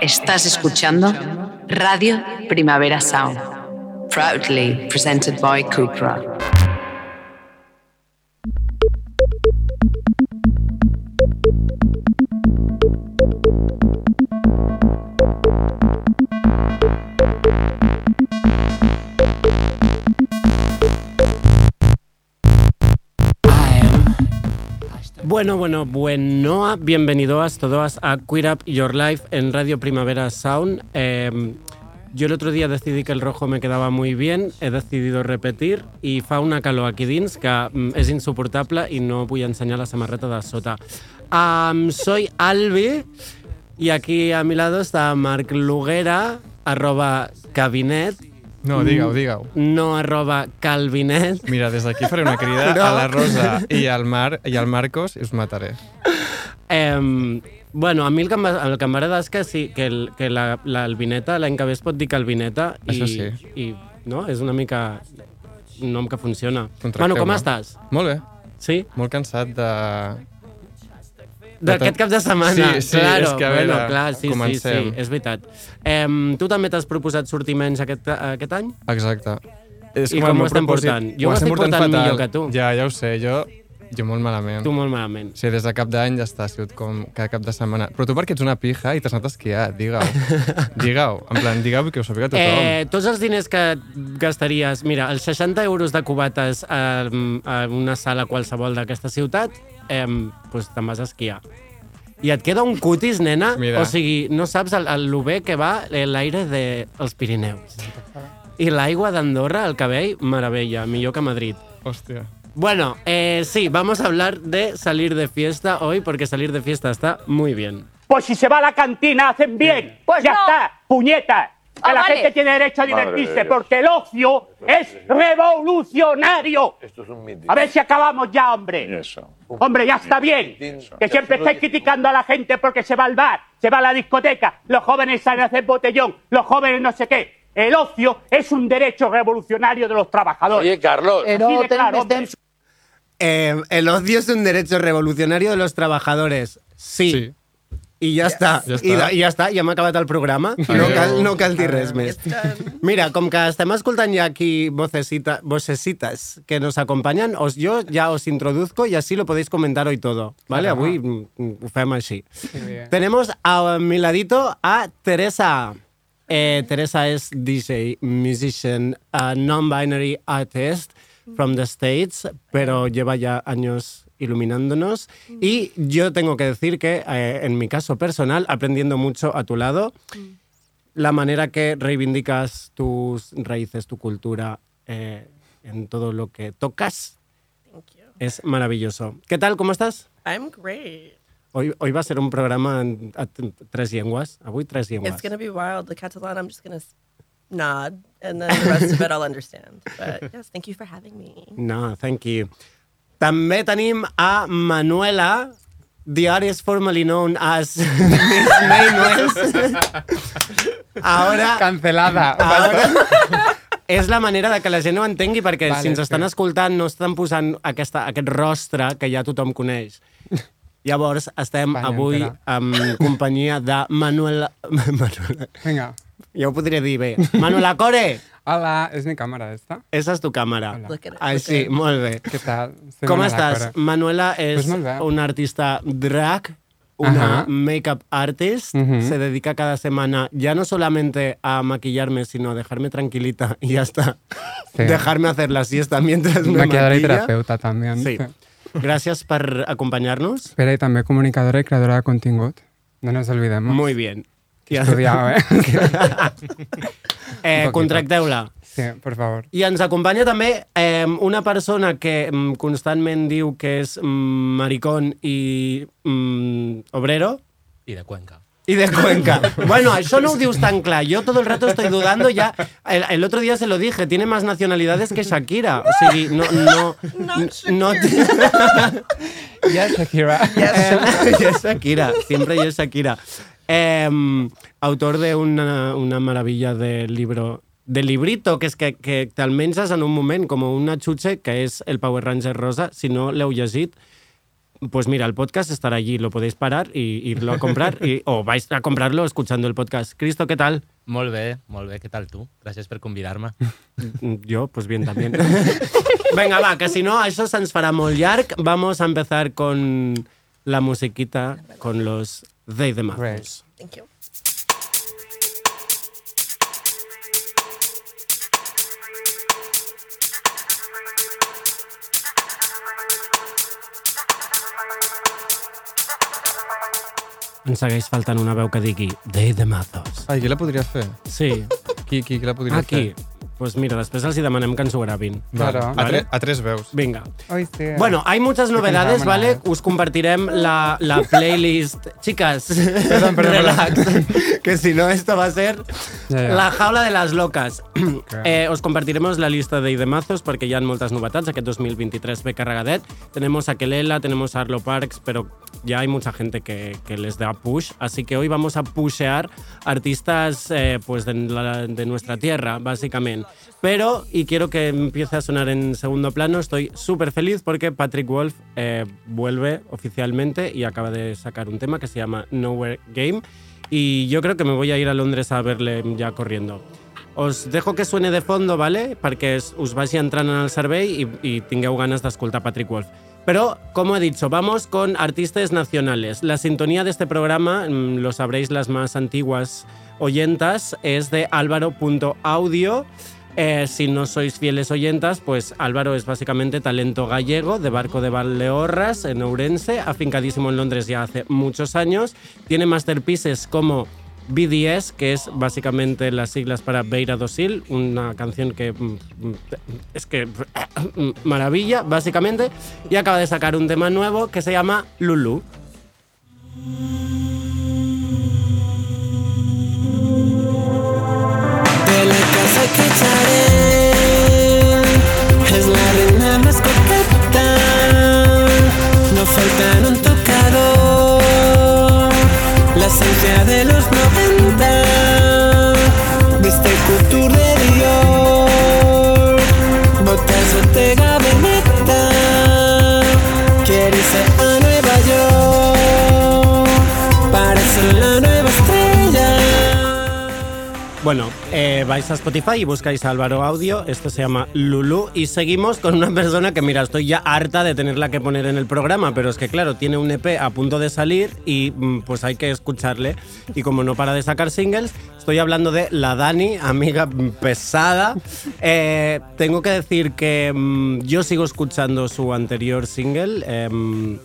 Estás escuchando Radio Primavera Sound, proudly presented by Cupra. Bueno, bueno, bueno, bienvenidos todos a Queer Up Your Life en Radio Primavera Sound. Eh, yo el otro día decidí que el rojo me quedaba muy bien, he decidido repetir i fa una calor aquí dins que mm, és insuportable i no vull ensenyar la samarreta de sota. Um, soy Albi y aquí a mi lado está Marc Luguera, arroba cabinet, No, digue-ho, digue-ho. no arroba calvinet. Mira, des d'aquí faré una crida No. a la Rosa i al, Mar, i al Marcos i us mataré. Eh, bueno, a mi el que, agradar és que, sí, que, el, que la, l'Albineta l'any que ve es pot dir Calvineta i, Això sí. i no? és una mica nom que funciona. Bueno, com estàs? Molt bé, Sí? molt cansat de... D'aquest cap de setmana. Sí, sí, claro. és que a bueno, veure, clar, sí, sí, comencem. sí, és veritat. Eh, tu també t'has proposat sortir menys aquest, aquest any? Exacte. És I com com ho estem propòsit. portant? Jo ho estem estic portant millor que tu. Ja, ja ho sé, jo, jo molt malament. Tu molt malament. Sí, des de cap d'any ja està, ha sigut com cada cap de setmana. Però tu perquè ets una pija i t'has anat a esquiar, digue-ho. digue-ho, en plan, digue-ho que ho sàpiga tothom. Eh, tots els diners que gastaries... Mira, els 60 euros de cubates a, a una sala qualsevol d'aquesta ciutat, eh, pues te'n vas a esquiar. I et queda un cutis, nena. Mira. O sigui, no saps el, el, lo bé que va l'aire dels Pirineus. I l'aigua d'Andorra, el cabell, meravella, millor que Madrid. Hòstia. Bueno, eh, sí, vamos a hablar de salir de fiesta hoy, porque salir de fiesta está muy bien. Pues si se va a la cantina, hacen bien. Pues ya no. está, puñeta. Que Ah, la vale. gente tiene derecho a de divertirse, porque el ocio es revolucionario. Esto es un mitin. A ver si acabamos ya, hombre. Eso. Hombre, ya está bien. Eso. Que siempre estáis criticando a la gente porque se va al bar, se va a la discoteca, los jóvenes salen a hacer botellón, los jóvenes no sé qué. El ocio es un derecho revolucionario de los trabajadores. Oye, Carlos. Así de claro, hombre. Eh, el ocio es un derecho revolucionario de los trabajadores. Sí. Sí. I ja està. Ja està. I, la- I ja està, ja hem acabat el programa. No cal, no cal dir res més. Mira, com que estem escoltant ja aquí vocesita, vocesitas que nos acompañan, os, yo ya os introduzco y así lo podéis comentar hoy todo. ¿Vale? Avui mm, mm, ho fem així. Tenemos a mi ladito a Teresa. Eh, Teresa es DJ, musician, a non-binary artist from the States, pero lleva ya años iluminándonos. Y yo tengo que decir que, eh, en mi caso personal, aprendiendo mucho a tu lado, la manera que reivindicas tus raíces, tu cultura eh, en todo lo que tocas es maravilloso. ¿Qué tal? ¿Cómo estás? I'm great. Hoy, hoy va a ser un programa en, a tres llengües. Avui tres llengües. It's going to be wild. The Catalan, I'm just going to nod, and then the rest of it I'll understand. But yes, thank you for having me. No, thank you. També tenim a Manuela, the artist formerly known as Miss Manuels. Ahora, Cancelada. ahora és la manera de que la gent ho entengui, perquè Vale, si ens estan sí. escoltant no estan posant aquesta, aquest rostre que ja tothom coneix. Llavors, estem Espanya avui entera. en companyia de Manuela... Manuela... Venga. Ja ho podria dir bé. Manuela Core! Hola, es mi cámara esta. Esa és tu càmera. Hola. Look at it. Ah, look sí, molt bé. ¿Qué tal? Soy Com Manuela estàs? Core. Manuela és Pues una artista drag, una makeup artist, se dedica cada semana ya no solamente a maquillarme, sino a dejarme tranquilita y ya está. Sí. Dejarme hacer la siesta mientras me Maquilladora y terapeuta también. Sí. Gràcies per acompanyar-nos. Pero y también comunicadora y creadora de contingut. No nos olvidemos. Muy bien. He estudiado, ¿eh? eh, contracteu-la. sí, por favor. I ens acompanya també eh, una persona que mm, constantment diu que és mm, maricón i mm, obrero. Y de Cuenca. Y de Cuenca. Bueno, eso no dius tan claro. Yo todo el rato estoy dudando ya. El, el otro día se lo dije, tiene más nacionalidades que Shakira. O sea, no... no, no, Yes, Shakira. Eh, y es Shakira, siempre y es Shakira. Eh, autor de una, una maravilla de libro, de librito, que és que, que te'l menges en un moment, com una xutxe, que és el Power Ranger rosa. Si no l'heu llegit, pues mira, el podcast estará allí, lo podéis parar y irlo a comprar, y, o vais a comprarlo escuchando el podcast. Cristo, ¿qué tal? Molt bé, molt bé. Què tal tu? Gràcies per convidar-me. Yo, pues bien también. Venga, va, que si no, això se'ns farà molt llarg. Vamos a empezar con la musiquita, con los They the Mazos. Thank you. Ens segueix faltant una veu que digui They the Mazos. Ai, qui la podria fer? Sí, Qui, qui, qui la podria aquí. fer? Pues mira, després els hi demanem que ens ho gravin. Claro. A, tre a tres veus. Venga. Hoy sí. Bueno, hay muchas novedades, ¿vale? eh. Os compartirem la, la playlist. Chicas, Perdón, perdón, relax. que si no, esto va a ser Ja, ja. la jaula de las locas. Eh, os compartiremos la lista de idemazos perquè hi ha moltes novetats. Aquest 2023 ve carregadet. Tenemos a Kelela, tenemos a Arlo Parks, pero ya hay mucha gente que, que les da push. Así que hoy vamos a pushear artistas eh, pues de, la- de nuestra tierra, básicamente. Pero, y quiero que empiece a sonar en segundo plano, estoy súper feliz porque Patrick Wolf eh, vuelve oficialmente y acaba de sacar un tema que se llama Nowhere Game. Y yo creo que me voy a ir a Londres a verle ya corriendo. Os dejo que suene de fondo, ¿vale? Perquè us vagi entrant en el cervell i, i tingueu ganes d'escoltar Patrick Wolf. Pero, como he dicho, vamos con artistas nacionales. La sintonía de este programa, mm, lo sabréis las más antiguas oyentas, es de álvaro.audio. Eh, si no sois fieles oyentas, pues Álvaro es básicamente talento gallego de Barco de Valdeorras en Ourense, afincadísimo en Londres ya hace muchos años. Tiene masterpieces como BDS, que es básicamente las siglas para Beira do Sil, una canción que mm, mm, es que maravilla, básicamente, y acaba de sacar un tema nuevo que se llama Lulu. La esencia de los Bueno, eh, vais a Spotify y buscáis a Álvaro Audio, esto se llama Lulu, y seguimos con una persona que, mira, estoy ya harta de tenerla que poner en el programa, pero es que, claro, tiene un EP a punto de salir y mm, pues hay que escucharle. Y como no para de sacar singles, estoy hablando de la Dani, amiga pesada. Eh, tengo que decir que mm, yo sigo escuchando su anterior single. em,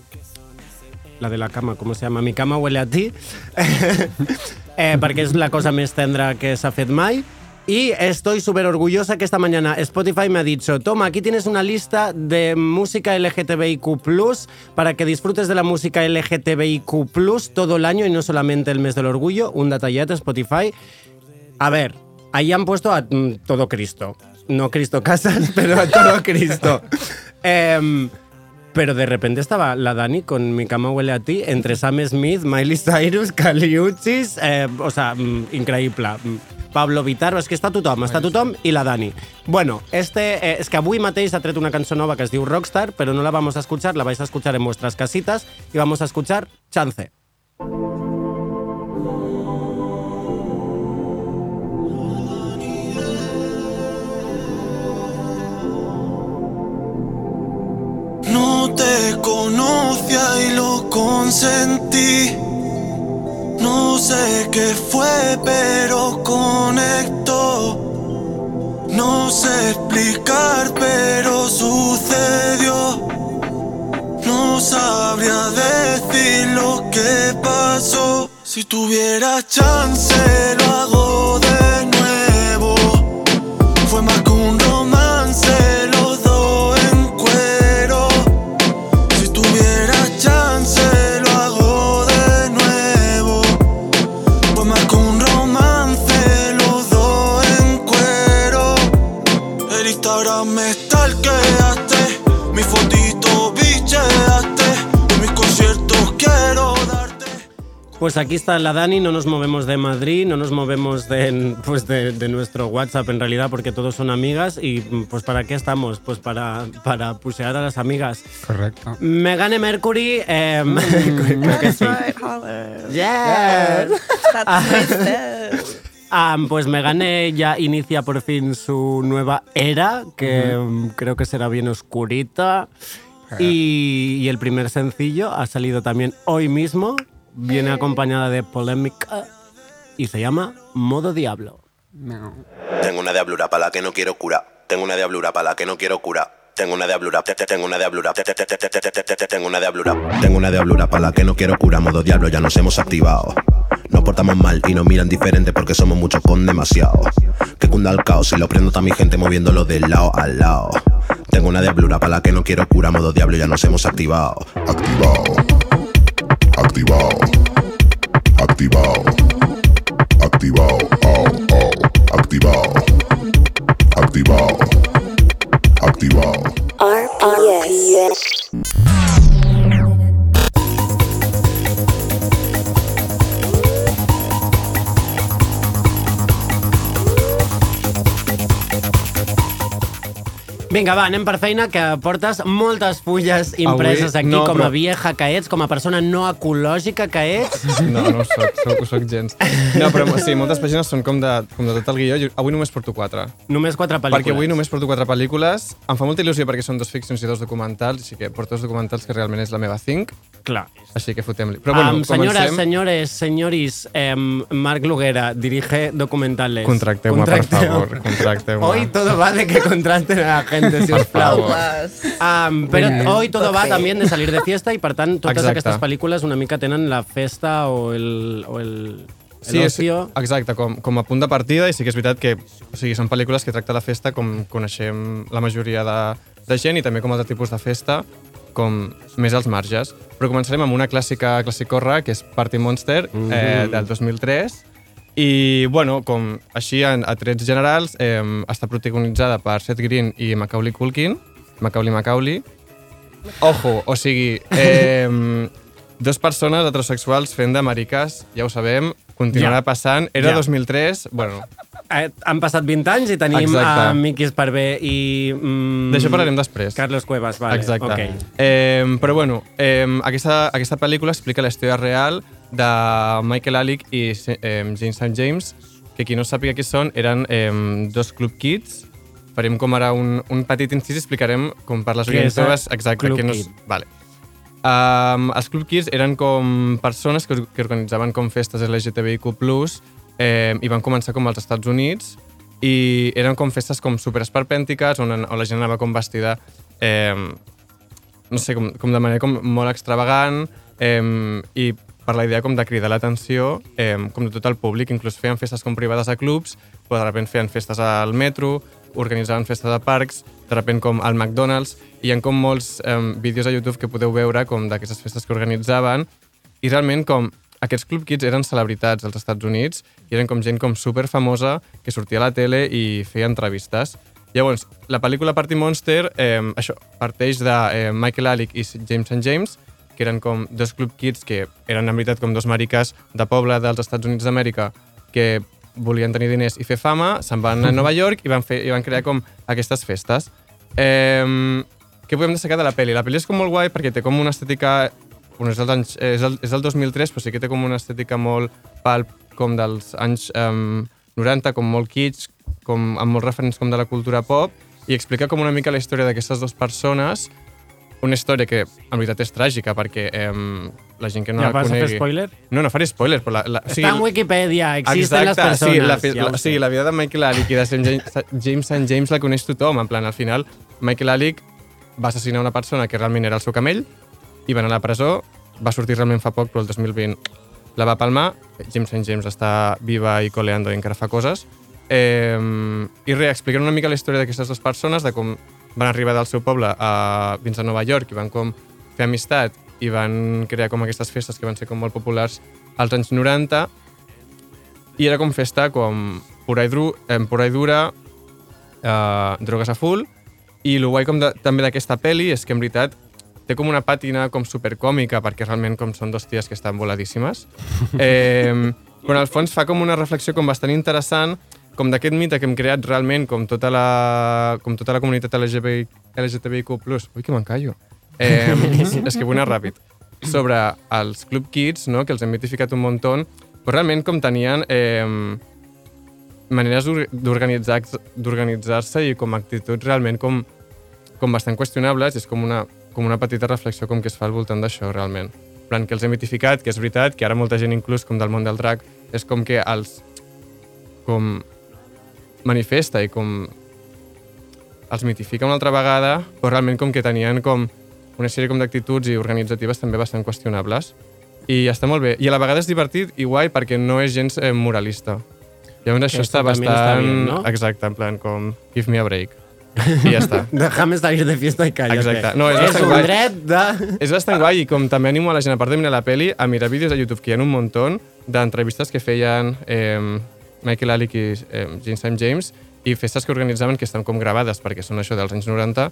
la de la cama, ¿cómo se llama? Mi cama huele a ti. eh, perquè és la cosa més tendra que s'ha fet mai. Y estoy súper orgullosa que esta mañana Spotify me ha dicho, toma, aquí tienes una lista de música LGTBIQ+, para que disfrutes de la música LGTBIQ+, todo el año y no solamente el mes del orgullo. Un detallet, Spotify. A ver, ahí han puesto a mm, todo Cristo. No Cristo Casas, pero a todo Cristo. Em, pero de repente estaba la Dani con Mi cama huele a ti, entre Sam Smith, Miley Cyrus, Kali Uchis, eh, o sea, mm, increïble. Mm, Pablo Vittar, és que està tothom, està tothom i la Dani. Bueno, este, eh, és que avui mateix ha tret una cançó nova que es diu Rockstar, pero no la vamos a escuchar, la vais a escuchar en vuestras casitas y vamos a escuchar Chance. No te conocía y lo consentí. No sé qué fue, pero conectó. No sé explicar, pero sucedió. No sabría decir lo que pasó. Si tuviera chance, lo hago de Pues aquí está la Dani, no nos movemos de Madrid, no nos movemos de, pues de, de nuestro WhatsApp en realidad porque todos son amigas y pues ¿para qué estamos? Pues para, para pusear a las amigas. Correcto. Megane Mercury, eh, creo que sí. right. Yes. That's Ah, pues Megane ya inicia por fin su nueva era, que mm, creo que será bien oscurita. Y, y el primer sencillo ha salido también hoy mismo viene eh. acompañada de polémica y se llama Modo Diablo. Tengo una diablura para la que no quiero cura. Tengo una diablura para la que no quiero curar. Tengo una diablura, tengo una diablura, tengo una diablura, tengo una diablura para la que no quiero cura, modo diablo, ya nos hemos activado. Nos portamos mal y nos miran diferente porque somos muchos con demasiado. Que cunda el caos y lo prendo a mi gente moviéndolo de lado a lado. Tengo una diablura para la que no quiero cura, modo diablo, ya nos hemos activado. Activado. Activado. Activado. Activado. Oh, oh. Activado. Activado. Activado. RPS. Vinga, va, anem per feina, que portes moltes fulles impreses Avui- aquí no, com a però- vieja que ets, com a persona no ecològica que ets. No, no ho soc, soc, ho soc gens. No, però sí, moltes pàgines són com de, com de tot el guió. Jo avui només porto quatre. Només quatre pel·lícules. Perquè avui només porto quatre pel·lícules. Em fa molta il·lusió perquè són dos ficcions i dos documentals, així que porto dos documentals que realment és la meva think. Clar. Així que fotem-li. Però bueno, Am, señoras, comencem. señores, señoris, em, Marc Luguera dirige documentales. Contracteu-me, per Contracteu. favor. Contracteu-me. Hoy todo va de que contraten a la gente, si os plau. Am, però Vinga. hoy todo va también de salir de fiesta i, per tant, totes Exacte. aquestes pel·lícules una mica tenen la festa o el, o el, Sí, és, exacte, com, com a punt de partida, i sí que és veritat que o sigui, són pel·lícules que tracta la festa com coneixem la majoria de, de gent i també com altre tipus de festa, com més als marges. Però començarem amb una clàssica classicorra, que és Party Monster, eh, del 2003, i, bueno, com així a, a trets generals, eh, està protagonitzada per Seth Green i Macaulay Culkin, Macaulay Macaulay. Ojo, o sigui, eh, dos persones heterosexuals fent de mariques, ja ho sabem, continuarà Ja. passant. Era Ja. 2003, bueno, Eh, han passat 20 anys i tenim Exacte. a Miqui Esparvé i... Mm, d'això parlarem després. Carlos Cuevas, vale. Exacte. ok. Eh, però bueno, eh, aquesta, aquesta pel·lícula explica la història real de Michael Alec i eh, James St. James, que qui no sàpiga qui són, eren eh, dos club kids. Farem com ara un, un petit incís i explicarem com per les orientades... eh? Exacte, Club que no, és- Vale. Um, els Club Kids eren com persones que, que organitzaven com festes LGTBIQ+, eh, i van començar com als Estats Units, i eren com festes com super esperpèntiques, on, on la gent anava com vestida, eh, no sé, com, com de manera com molt extravagant, eh, i per la idea com de cridar l'atenció eh, com de tot el públic, inclús feien festes com privades a clubs, però de repente feien festes al metro, organitzaven festes a parcs, de repente com al McDonald's, i hi ha com molts eh, vídeos a YouTube que podeu veure com d'aquestes festes que organitzaven, i realment com aquests Club Kids eren celebritats als Estats Units i eren com gent com super famosa que sortia a la tele i feia entrevistes. Llavors, la pel·lícula Party Monster eh, això parteix de eh, Michael Alec i James St. James, que eren com dos club kids que eren en veritat com dos mariques de poble dels Estats Units d'Amèrica que volien tenir diners i fer fama, se'n van a Nova York i van, fer, i van crear com aquestes festes. Eh, què podem destacar de la pel·li? La pel·li és com molt guai perquè té com una estètica... Bueno, és, dels anys, és, el, és del 2003, però sí que té com una estètica molt palp, com dels anys um, 90, com molt kitsch, com, amb molts referents com de la cultura pop, i explica com una mica la història d'aquestes dues persones, una història que en veritat és tràgica perquè eh, la gent que no Ja la vas a fer conegui... spoiler? No, no faré spoiler, però la, la, o Està en Wikipedia, existen les Exacte, persones. Sí, la, fi- ja la, sí, la vida de Michael Alec i de James, James St. James la coneix tothom. En plan, al final, Michael Alec va assassinar una persona que realment era el seu camell i va anar a la presó, va sortir realment fa poc, però el 2020 la va palmar. James St. James està viva i coleando i encara fa coses. Eh, I res, explicant una mica la història d'aquestes dues persones, de com van arribar del seu poble a, fins a Nova York i van com fer amistat i van crear com aquestes festes que van ser com molt populars als anys 90 i era com festa com pura i, dru, eh, pura i dura, eh, drogues a full, i el guai com de, també d'aquesta pel·li és que en veritat té com una pàtina com supercòmica, perquè realment com són dos ties que estan voladíssimes. Eh, però en el fons fa com una reflexió com bastant interessant com d'aquest mite que hem creat realment com tota la, com tota la comunitat LGTBI, LGTBIQ+. Ui, que m'encallo. Eh, és que vull anar ràpid. Sobre els Club Kids, no? que els hem mitificat un munt, però realment com tenien eh, maneres d'or- d'organitzar- d'organitzar-se i com actituds realment com, com bastant qüestionables i és com una, com una petita reflexió com que es fa al voltant d'això realment. En plan, que els hem mitificat, que és veritat, que ara molta gent inclús com del món del drac és com que els com manifesta i com els mitifica una altra vegada, però realment com que tenien com una sèrie com d'actituds i organitzatives també bastant qüestionables. I està molt bé. I a la vegada és divertit i guai perquè no és gens eh, moralista. Llavors això està bastant... està bien, no? Exacte, en plan com give me a break. I ja està. Déjame salir de fiesta i cállate. Exacte. No, és és un guai. dret de... És bastant guai i com també animo a la gent, a part de mirar la peli, a mirar vídeos a YouTube, que hi ha un muntó d'entrevistes que feien eh, Michael Alick i eh, James Sam James i festes que organitzaven que estan com gravades perquè són això dels anys 90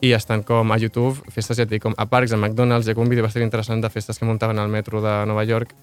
i estan com a YouTube, festes ja et dic, com a parcs, a McDonald's, hi ha un vídeo bastant interessant de festes que muntaven al metro de Nova York.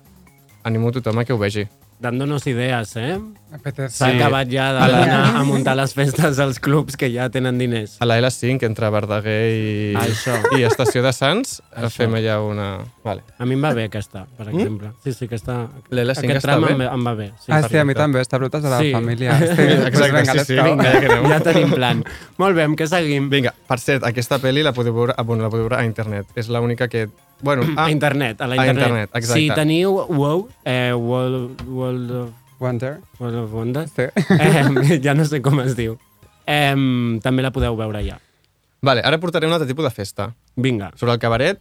Animo tothom a que ho vegi. Dándonos idees, eh? Apetece. S'ha Sí. acabat ja d'anar a muntar les festes als clubs que ja tenen diners. A la L5, entre Verdaguer i, Això. i Estació de Sants, Això. fem allà una... Vale. A mi em va bé aquesta, per exemple. Sí, sí, aquesta... L'L5 Aquest està tram bé? em, em va bé. Sí, ah, sí, a mi també, està brutas de la Sí. família. Sí, Exacte, pues venga, sí, sí, vinga, ja que. Ja tenim plan. Molt bé, amb què seguim? Vinga, per cert, aquesta pel·li la podeu veure, ah, bueno, la podeu veure a internet. És l'única que... Bueno, A ah, internet, a la a internet. internet, exacte. Si teniu WoW, eh, World, World, of, Wonder. World of Wonders, Sí. eh, ja no sé com es diu, eh, també la podeu veure ja. Vale, ara portaré un altre tipus de festa. Vinga. Sobre el cabaret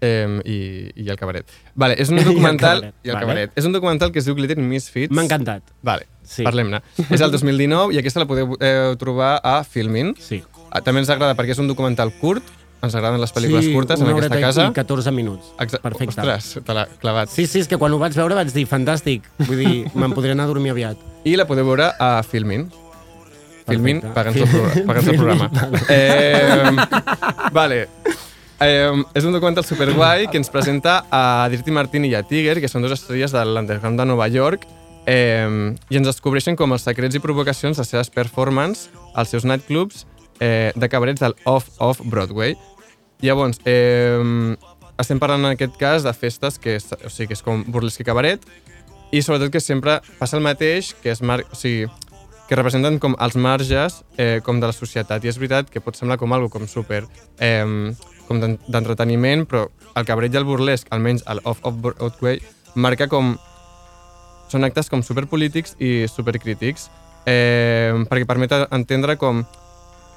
eh, i, i el cabaret. Vale, és un documental... cabaret, I el vale. cabaret. És un documental que es diu Glitter Misfits. M'ha encantat. Vale, Sí. parlem-ne. És el 2019 i aquesta la podeu eh, trobar a Filmin. Sí. Ah, També ens agrada perquè és un documental curt, ens agraden les pel·lícules sí, curtes en aquesta casa. i 14 minuts. Exa- Perfecte. Ostres, te l'ha clavat. Sí, sí, és que quan ho vaig veure vaig dir, fantàstic. Vull dir, me'n podré anar a dormir aviat. I la podeu veure a Filmin. Filmin, pagant el, programa, pagant el programa. Eh, vale. Eh, és un documental superguai que ens presenta a Dirty Martini i a Tiger, que són dues estrelles de l'underground de Nova York, eh, i ens descobreixen com els secrets i provocacions de les seves performances als seus nightclubs eh, de cabarets del Off-Off Broadway. Llavors, eh, estem parlant en aquest cas de festes que és, o sigui, que és com burlesque cabaret, i sobretot que sempre passa el mateix, que és mar... o sigui, que representen com els marges eh, com de la societat. I és veritat que pot semblar com algo com super eh, com d'en- d'entreteniment, però el cabaret i el burlesc, almenys el off-off Broadway, marca com... Són actes com superpolítics i supercrítics, eh, perquè permet entendre com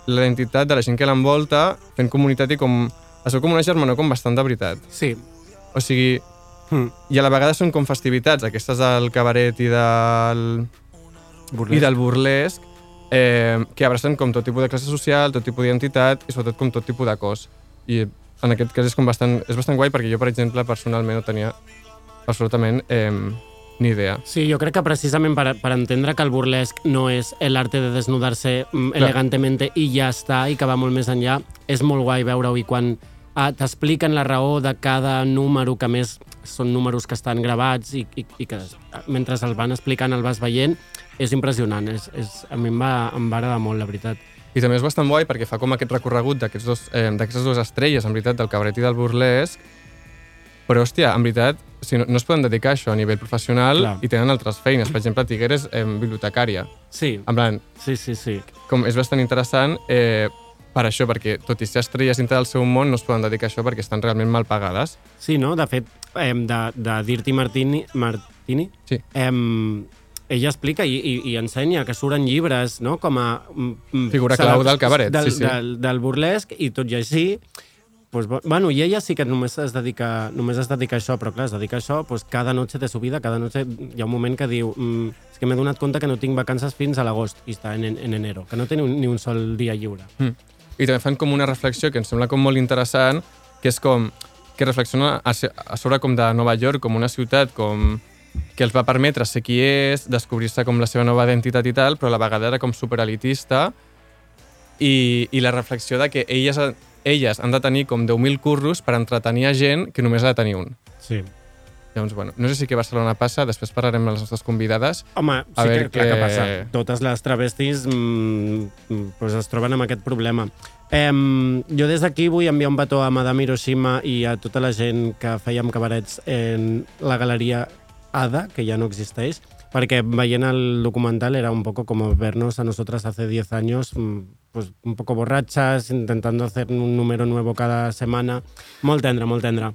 la identitat de la gent que l'envolta, fent comunitat i com... Es veu com una germanor com bastant de veritat. Sí. O sigui, Mm. i a la vegada són com festivitats, aquestes del cabaret i del, Burlesc. i del burlesc, eh, que abracen com tot tipus de classe social, tot tipus d'identitat i sobretot com tot tipus de cos. I en aquest cas és, com bastant, és bastant guai perquè jo, per exemple, personalment no tenia absolutament eh, ni idea. Sí, jo crec que precisament per, per entendre que el burlesc no és el arte de desnudar-se mm, elegantemente i ja està, i que va molt més enllà, és molt guai veure-ho i quan ah, t'expliquen la raó de cada número, que més són números que estan gravats i, i, i que ah, mentre el van explicant el vas veient, és impressionant. És, és, a mi em va, em va agradar molt, la veritat. I també és bastant guai perquè fa com aquest recorregut eh, d'aquestes dues estrelles, en veritat, del cabaret i del burlesc, però, hòstia, en veritat, si no, no es poden dedicar a això a nivell professional Clar. i tenen altres feines. Per exemple, Tiguer és eh, bibliotecària. Sí, En plan, sí, sí, sí. com és bastant interessant eh, per això, perquè tot i ser estrelles dintre del seu món, no es poden dedicar a això perquè estan realment mal pagades. Sí, no? De fet, eh, de, de Dirty Martini, Martini Sí. eh, ella explica i, i, i ensenya que surten llibres no? com a... mm, mm, Figura clau del cabaret, del, sí, sí. Del, del burlesc i tot i així pues, bo- bueno, i ella sí que només es dedica, només es dedica a això, però clar, es dedica a això pues, cada noche de su vida, cada noche hi ha un moment que diu mm, és que m'he donat compte que no tinc vacances fins a l'agost i està en, en enero, que no té ni un, ni un sol dia lliure. Mm. I també fan com una reflexió que em sembla com molt interessant, que és com que reflexiona a, a sobre com de Nova York, com una ciutat com que els va permetre ser qui és, descobrir-se com la seva nova identitat i tal, però a la vegada era com superelitista i, i la reflexió de que elles elles han de tenir com 10.000 curros per entretenir a gent que només ha de tenir un. Sí. Llavors, bueno, no sé si que a Barcelona passa, després parlarem amb les nostres convidades. Home, A sí veure que, clar que passa. Totes les travestis mm, mm, pues es troben amb aquest problema. Em, jo des d'aquí vull enviar un petó a Madame Hiroshima i a tota la gent que fèiem cabarets en la galeria Ada, que ja no existeix, perquè veient el documental era un poco como vernos a nosotras hace 10 años, mm, pues un poco borrachas, intentando hacer un número nuevo cada setmana. Molt tendre, molt tendre.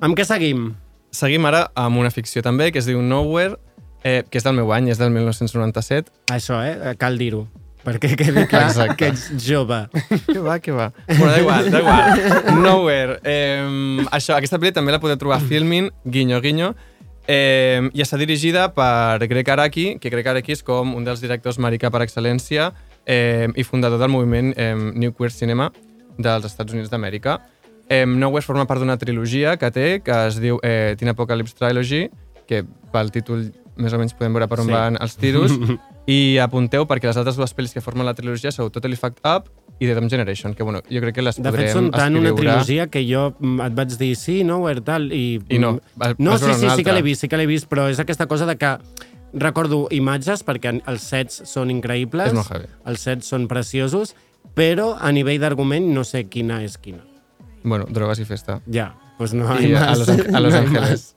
Amb què seguim? Seguim ara amb una ficció també, que es diu Nowhere, eh, que és del meu any, és del 1997. Això, eh? Cal dir-ho. Perquè quedi clar Exacte. que ets jove. Que va, que va. Bueno, da igual, da igual. Nowhere. Eh, això, aquesta pel·li també la podeu trobar a Filmin, guinyo, guinyo, eh, i està dirigida per Greg Araki, que Greg Araki és com un dels directors maricà per excel·lència eh, i fundador del moviment eh, New Queer Cinema dels Estats Units d'Amèrica. Eh, Nowhere forma part d'una trilogia que té, que es diu eh, Teen Apocalypse Trilogy, que pel títol més o menys podem veure per on Sí. sí. van els tiros, i apunteu perquè les altres dues pel·lis que formen la trilogia són Totally Fucked Up i The Dumb Generation, que bueno, jo crec que les De podrem fet, són tant una escriure. trilogia que jo mm, et vaig dir sí, no, o tal, i... I no, mm, vas- No, vas sí, sí, una sí que l'he vist, sí que l'he vist, però és aquesta cosa de que recordo imatges, perquè els sets són increïbles, els sets són preciosos, però a nivell d'argument no sé quina és quina. Bueno, drogues i festa. Ja, doncs no I hay a. Los, a Los No hay Ángeles.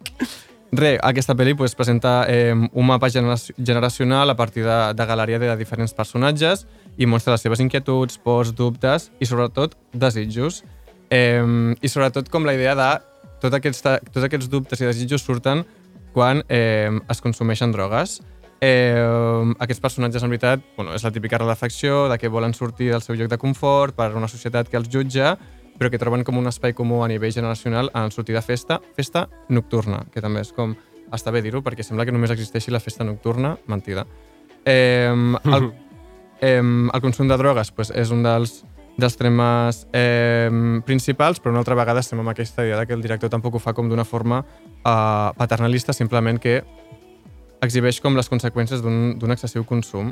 Re, aquesta pel·li pues, presenta eh, un mapa generaci- generacional a partir de, de galeria de diferents personatges i mostra les seves inquietuds, pors, dubtes i sobretot desitjos. Eh, I sobretot com la idea de tot aquesta, tots aquests dubtes i desitjos surten quan eh, es consumeixen drogues. Eh, aquests personatges, en veritat, bueno, és la típica reflexió de que volen sortir del seu lloc de confort per una societat que els jutja, però que troben com un espai comú a nivell generacional en sortir de festa, festa nocturna, que també és com... Està bé dir-ho, perquè sembla que només existeixi la festa nocturna, mentida. Eh, el, eh, el consum de drogues pues, és un dels, dels temes eh, principals, però una altra vegada estem amb aquesta idea de que el director tampoc ho fa com d'una forma eh, paternalista, simplement que exhibeix com les conseqüències d'un excessiu consum.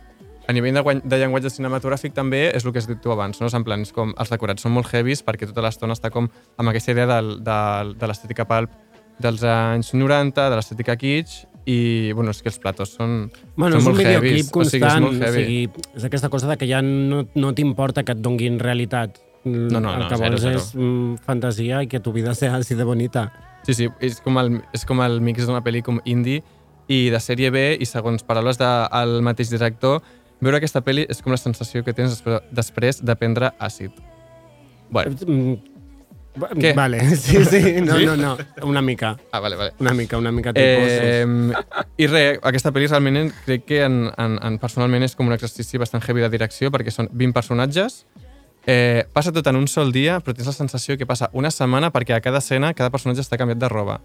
A nivell de, de llenguatge cinematogràfic també és el que has dit tu abans, no? En plan, com, els decorats són molt heavies perquè tota l'estona està com amb aquesta idea del, del, de l'estètica pulp dels anys 90, de l'estètica kitsch, i bueno, és que els platos són, Bueno, són és un molt videoclip heavies. constant, o sigui, és o sigui, és aquesta cosa de que ja no, no t'importa que et donguin realitat. No, no, el no, que zero, vols zero. és mm, fantasia i que tu vida sea así de bonita. Sí, sí, és com el, és com el mix d'una pel·li com indie i de sèrie B i segons paraules del mateix director, veure aquesta pel·li és com la sensació que tens després, després de prendre àcid. Bueno, Mm, Què? Vale, sí, sí, no, Sí? no, no, una mica. ah, vale, vale. Una mica, una mica tipus. Eh, I res, aquesta pel·li realment crec que en, en, en personalment és com un exercici bastant heavy de direcció perquè són 20 personatges, eh, passa tot en un sol dia, però tens la sensació que passa una setmana perquè a cada escena cada personatge està canviat de roba.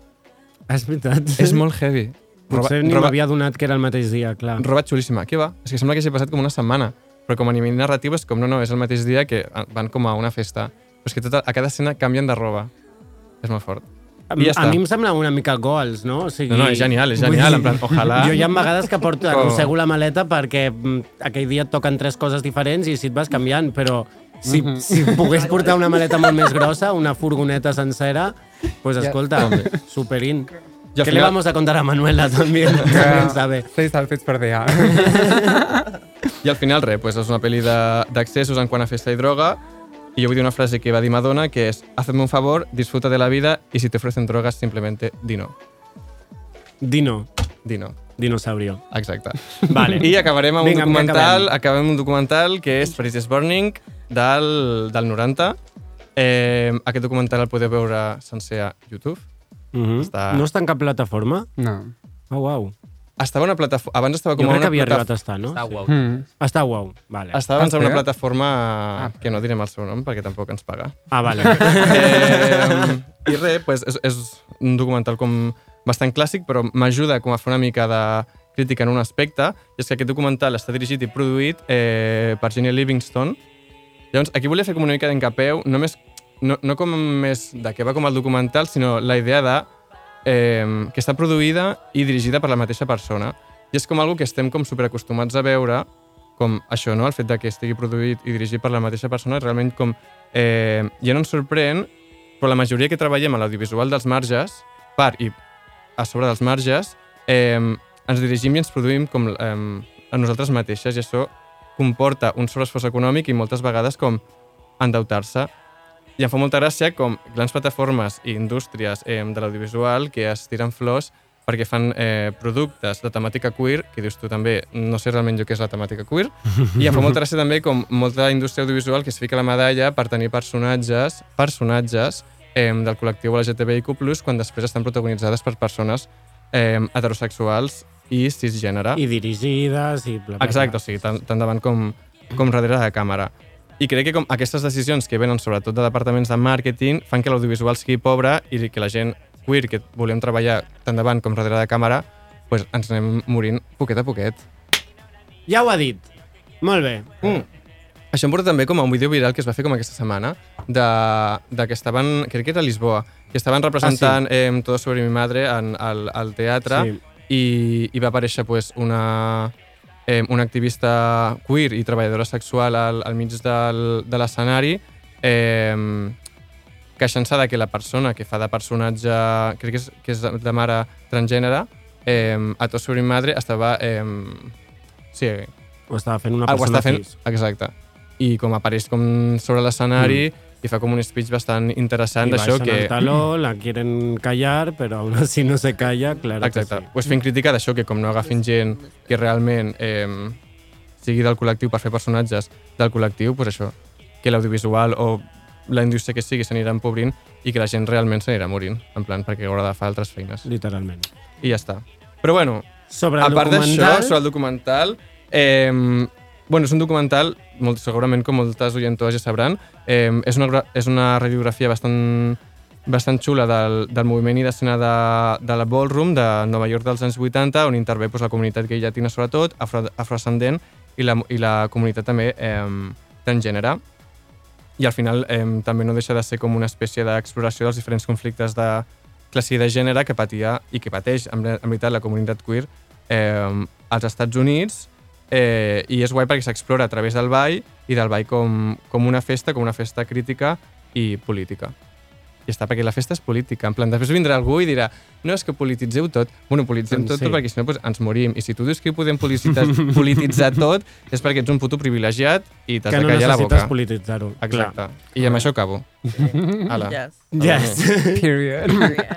és veritat. És molt heavy. Potser ni m'havia donat que era el mateix dia, clar. roba xulíssima. Què va? És que sembla que hagi passat com una setmana. Però com a nivell narratiu és com, no, no, és el mateix dia que van com a una festa. Però és que tota, a cada escena canvien de roba. És molt fort. A, I ja a mi em sembla una mica goals, no? O sigui, No, no, és genial, és genial, dir, en plan, ojalà- Jo hi ha vegades que porto, Com- arrossego la maleta perquè mm, aquell dia et toquen tres coses diferents i si et vas canviant, però si, Mhm. si pogués portar una maleta molt més grossa, una furgoneta sencera, pues escolta, superin. I al ¿Qué le final- vamos a contar a Manuela también? también sabe. Seis outfits per dia. I al final, res, pues és una pel·li de- d'accessos en quant a festa i droga, i jo vull dir una frase que va dir Madonna, que és Hazme un favor, disfruta de la vida y si te ofrecen drogas, simplemente di no. Dino, Di no. dinosaurio. Exacte. Vale. I acabarem amb Vinga, un documental, acabem? acabem amb un documental que és Paris is Burning del, del 90. Eh, aquest documental el podeu veure sencer a YouTube. Mhm. Està- No està en cap plataforma? No. Oh, uau. Estava una plataforma... Abans estava com Jo crec una que havia plataforma... arribat a estar, no? Està guau. Mm. Està guau, vale. Estava abans Ah, a una sí? plataforma Ah. que no direm el seu nom perquè tampoc ens paga. Ah, vale. Eh, I res, pues, és, és un documental com bastant clàssic, però m'ajuda com a fer una mica de crítica en un aspecte, i és que aquest documental està dirigit i produït eh, per Jenny Livingston. Llavors, aquí volia fer com una mica d'encapeu, només, no, no com més de què va com el documental, sinó la idea de eh, que està produïda i dirigida per la mateixa persona. I és com algo que estem com superacostumats a veure com això, no? el fet de que estigui produït i dirigit per la mateixa persona, realment com eh, ja no ens sorprèn, però la majoria que treballem a l'audiovisual dels marges, per i a sobre dels marges, eh, ens dirigim i ens produïm com eh, a nosaltres mateixes i això comporta un sobreesforç econòmic i moltes vegades com endeutar-se. I em fa molta gràcia com grans plataformes i indústries eh, de l'audiovisual que es tiren flors perquè fan eh, productes de temàtica queer, que dius tu també, no sé realment jo què és la temàtica queer, i em fa molta gràcia també com molta indústria audiovisual que es fica la medalla per tenir personatges personatges eh, del col·lectiu LGTBIQ+, quan després estan protagonitzades per persones eh, heterosexuals i cisgènere. I dirigides i bla, bla, bla. Exacte, o sigui, tant, tant davant com, com darrere de càmera. I crec que com aquestes decisions que venen sobretot de departaments de màrqueting fan que l'audiovisual sigui pobre i que la gent queer que volem treballar tant davant com darrere de càmera pues, ens anem morint poquet a poquet. Ja ho ha dit. Molt bé. Mm. Això em porta també com a un vídeo viral que es va fer com aquesta setmana, de, de que estaven, crec que era a Lisboa, que estaven representant ah, sí. eh, Todo sobre mi madre en, al, al teatre Sí. i, i va aparèixer pues, una, eh, una activista queer i treballadora sexual al, al mig del, de l'escenari eh, queixant-se de que la persona que fa de personatge, crec que és, que és de mare transgènere, eh, a Todo sobre mi madre estava... Eh, sí, Ho estava fent una ho persona està fent, cis. exacte. I com apareix com sobre l'escenari i fa com un speech bastant interessant baixen que... taló, la quieren callar, però aún así no se calla, claro Exacte. que sí. Pues fent crítica d'això, que com no agafin gent que realment eh, sigui del col·lectiu per fer personatges del col·lectiu, pues això, que l'audiovisual o la indústria que sigui s'anirà empobrint i que la gent realment s'anirà morint, en plan, perquè haurà de fer altres feines. Literalment. I ja està. Però bueno, Sobre a el part d'això, sobre el documental, eh, bueno, és un documental, molt, segurament com moltes oientors ja sabran, eh, és, una, és una radiografia bastant, bastant xula del, del moviment i d'escena de, de la Ballroom de Nova York dels anys 80, on intervé doncs, la comunitat gay llatina sobretot, afro, afroascendent i la, i la comunitat també eh, transgènere. I al final eh, també no deixa de ser com una espècie d'exploració dels diferents conflictes de classe i de gènere que patia i que pateix, en, en veritat, la comunitat queer eh, als Estats Units eh, i és guai perquè s'explora a través del ball i del ball com, com una festa, com una festa crítica i política. I està, perquè la festa és política. En plan, després vindrà algú i dirà no, és que polititzeu tot. Bueno, polititzem tot, Sí. tot perquè si no pues, ens morim. I si tu dius que ho podem polititzar, polititzar tot, és perquè ets un puto privilegiat i t'has Que de no callar la boca. necessites polititzar-ho. Exacte. I amb això acabo. Ala. Yes. Yes. Period.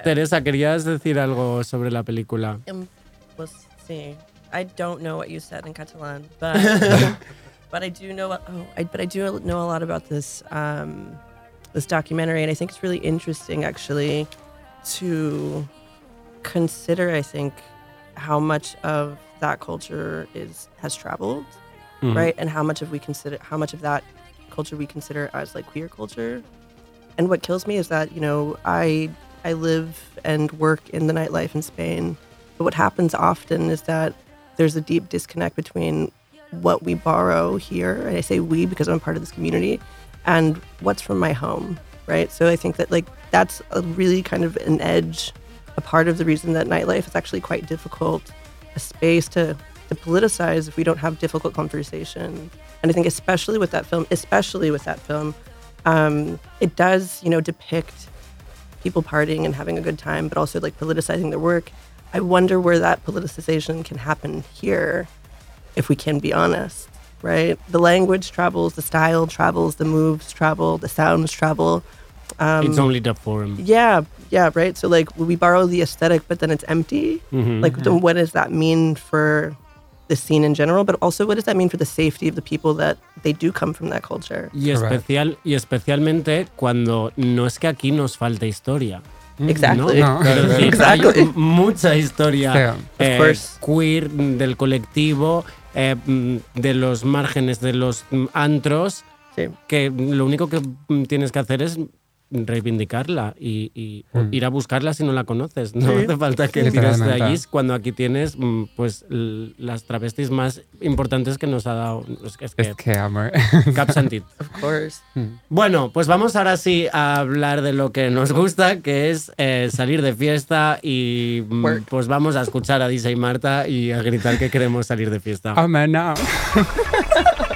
Teresa, ¿querías decir algo sobre la película? Let's see. I don't know what you said in Catalan, but but I do know. Oh, I, but I do know a lot about this um, this documentary, and I think it's really interesting, actually, to consider. I think how much of that culture is has traveled, Mhm. right, and how much of we consider how much of that culture we consider as like queer culture. And what kills me is that you know I I live and work in the nightlife in Spain, but what happens often is that there's a deep disconnect between what we borrow here, and I say we because I'm part of this community, and what's from my home, right? So I think that like that's a really kind of an edge, a part of the reason that nightlife is actually quite difficult, a space to to politicize if we don't have difficult conversation. And I think especially with that film, especially with that film, um, it does you know depict people partying and having a good time, but also like politicizing their work. I wonder where that politicization can happen here, if we can be honest, right? The language travels, the style travels, the moves travel, the sounds travel. Um, It's only the form. yeah, yeah, right. So like we borrow the aesthetic, but then it's empty. Mhm. Like, then what does that mean for the scene in general? But also, what does that mean for the safety of the people that they do come from that culture? Y, especial, y especialmente cuando no es que aquí nos falte historia. Exactly. ¿no? No. Quiero decir, Exactly. hay mucha historia Yeah. eh, Of course. queer del colectivo, eh, mm, de los márgenes de los mm, antros, Sí. que lo único que mm, tienes que hacer es reivindicarla y, y Mm. ir a buscarla si no la conoces. No Sí. hace falta que tires de allí cuando aquí tienes mm, pues las travestis más importantes que nos ha dado. Es que, es que amor. cap sentit. Of course. Bueno, pues vamos ahora sí a hablar de lo que nos gusta, que es eh, salir de fiesta y mm, Work. pues vamos a escuchar a Disa y Marta y a gritar que queremos salir de fiesta. oh, man, no.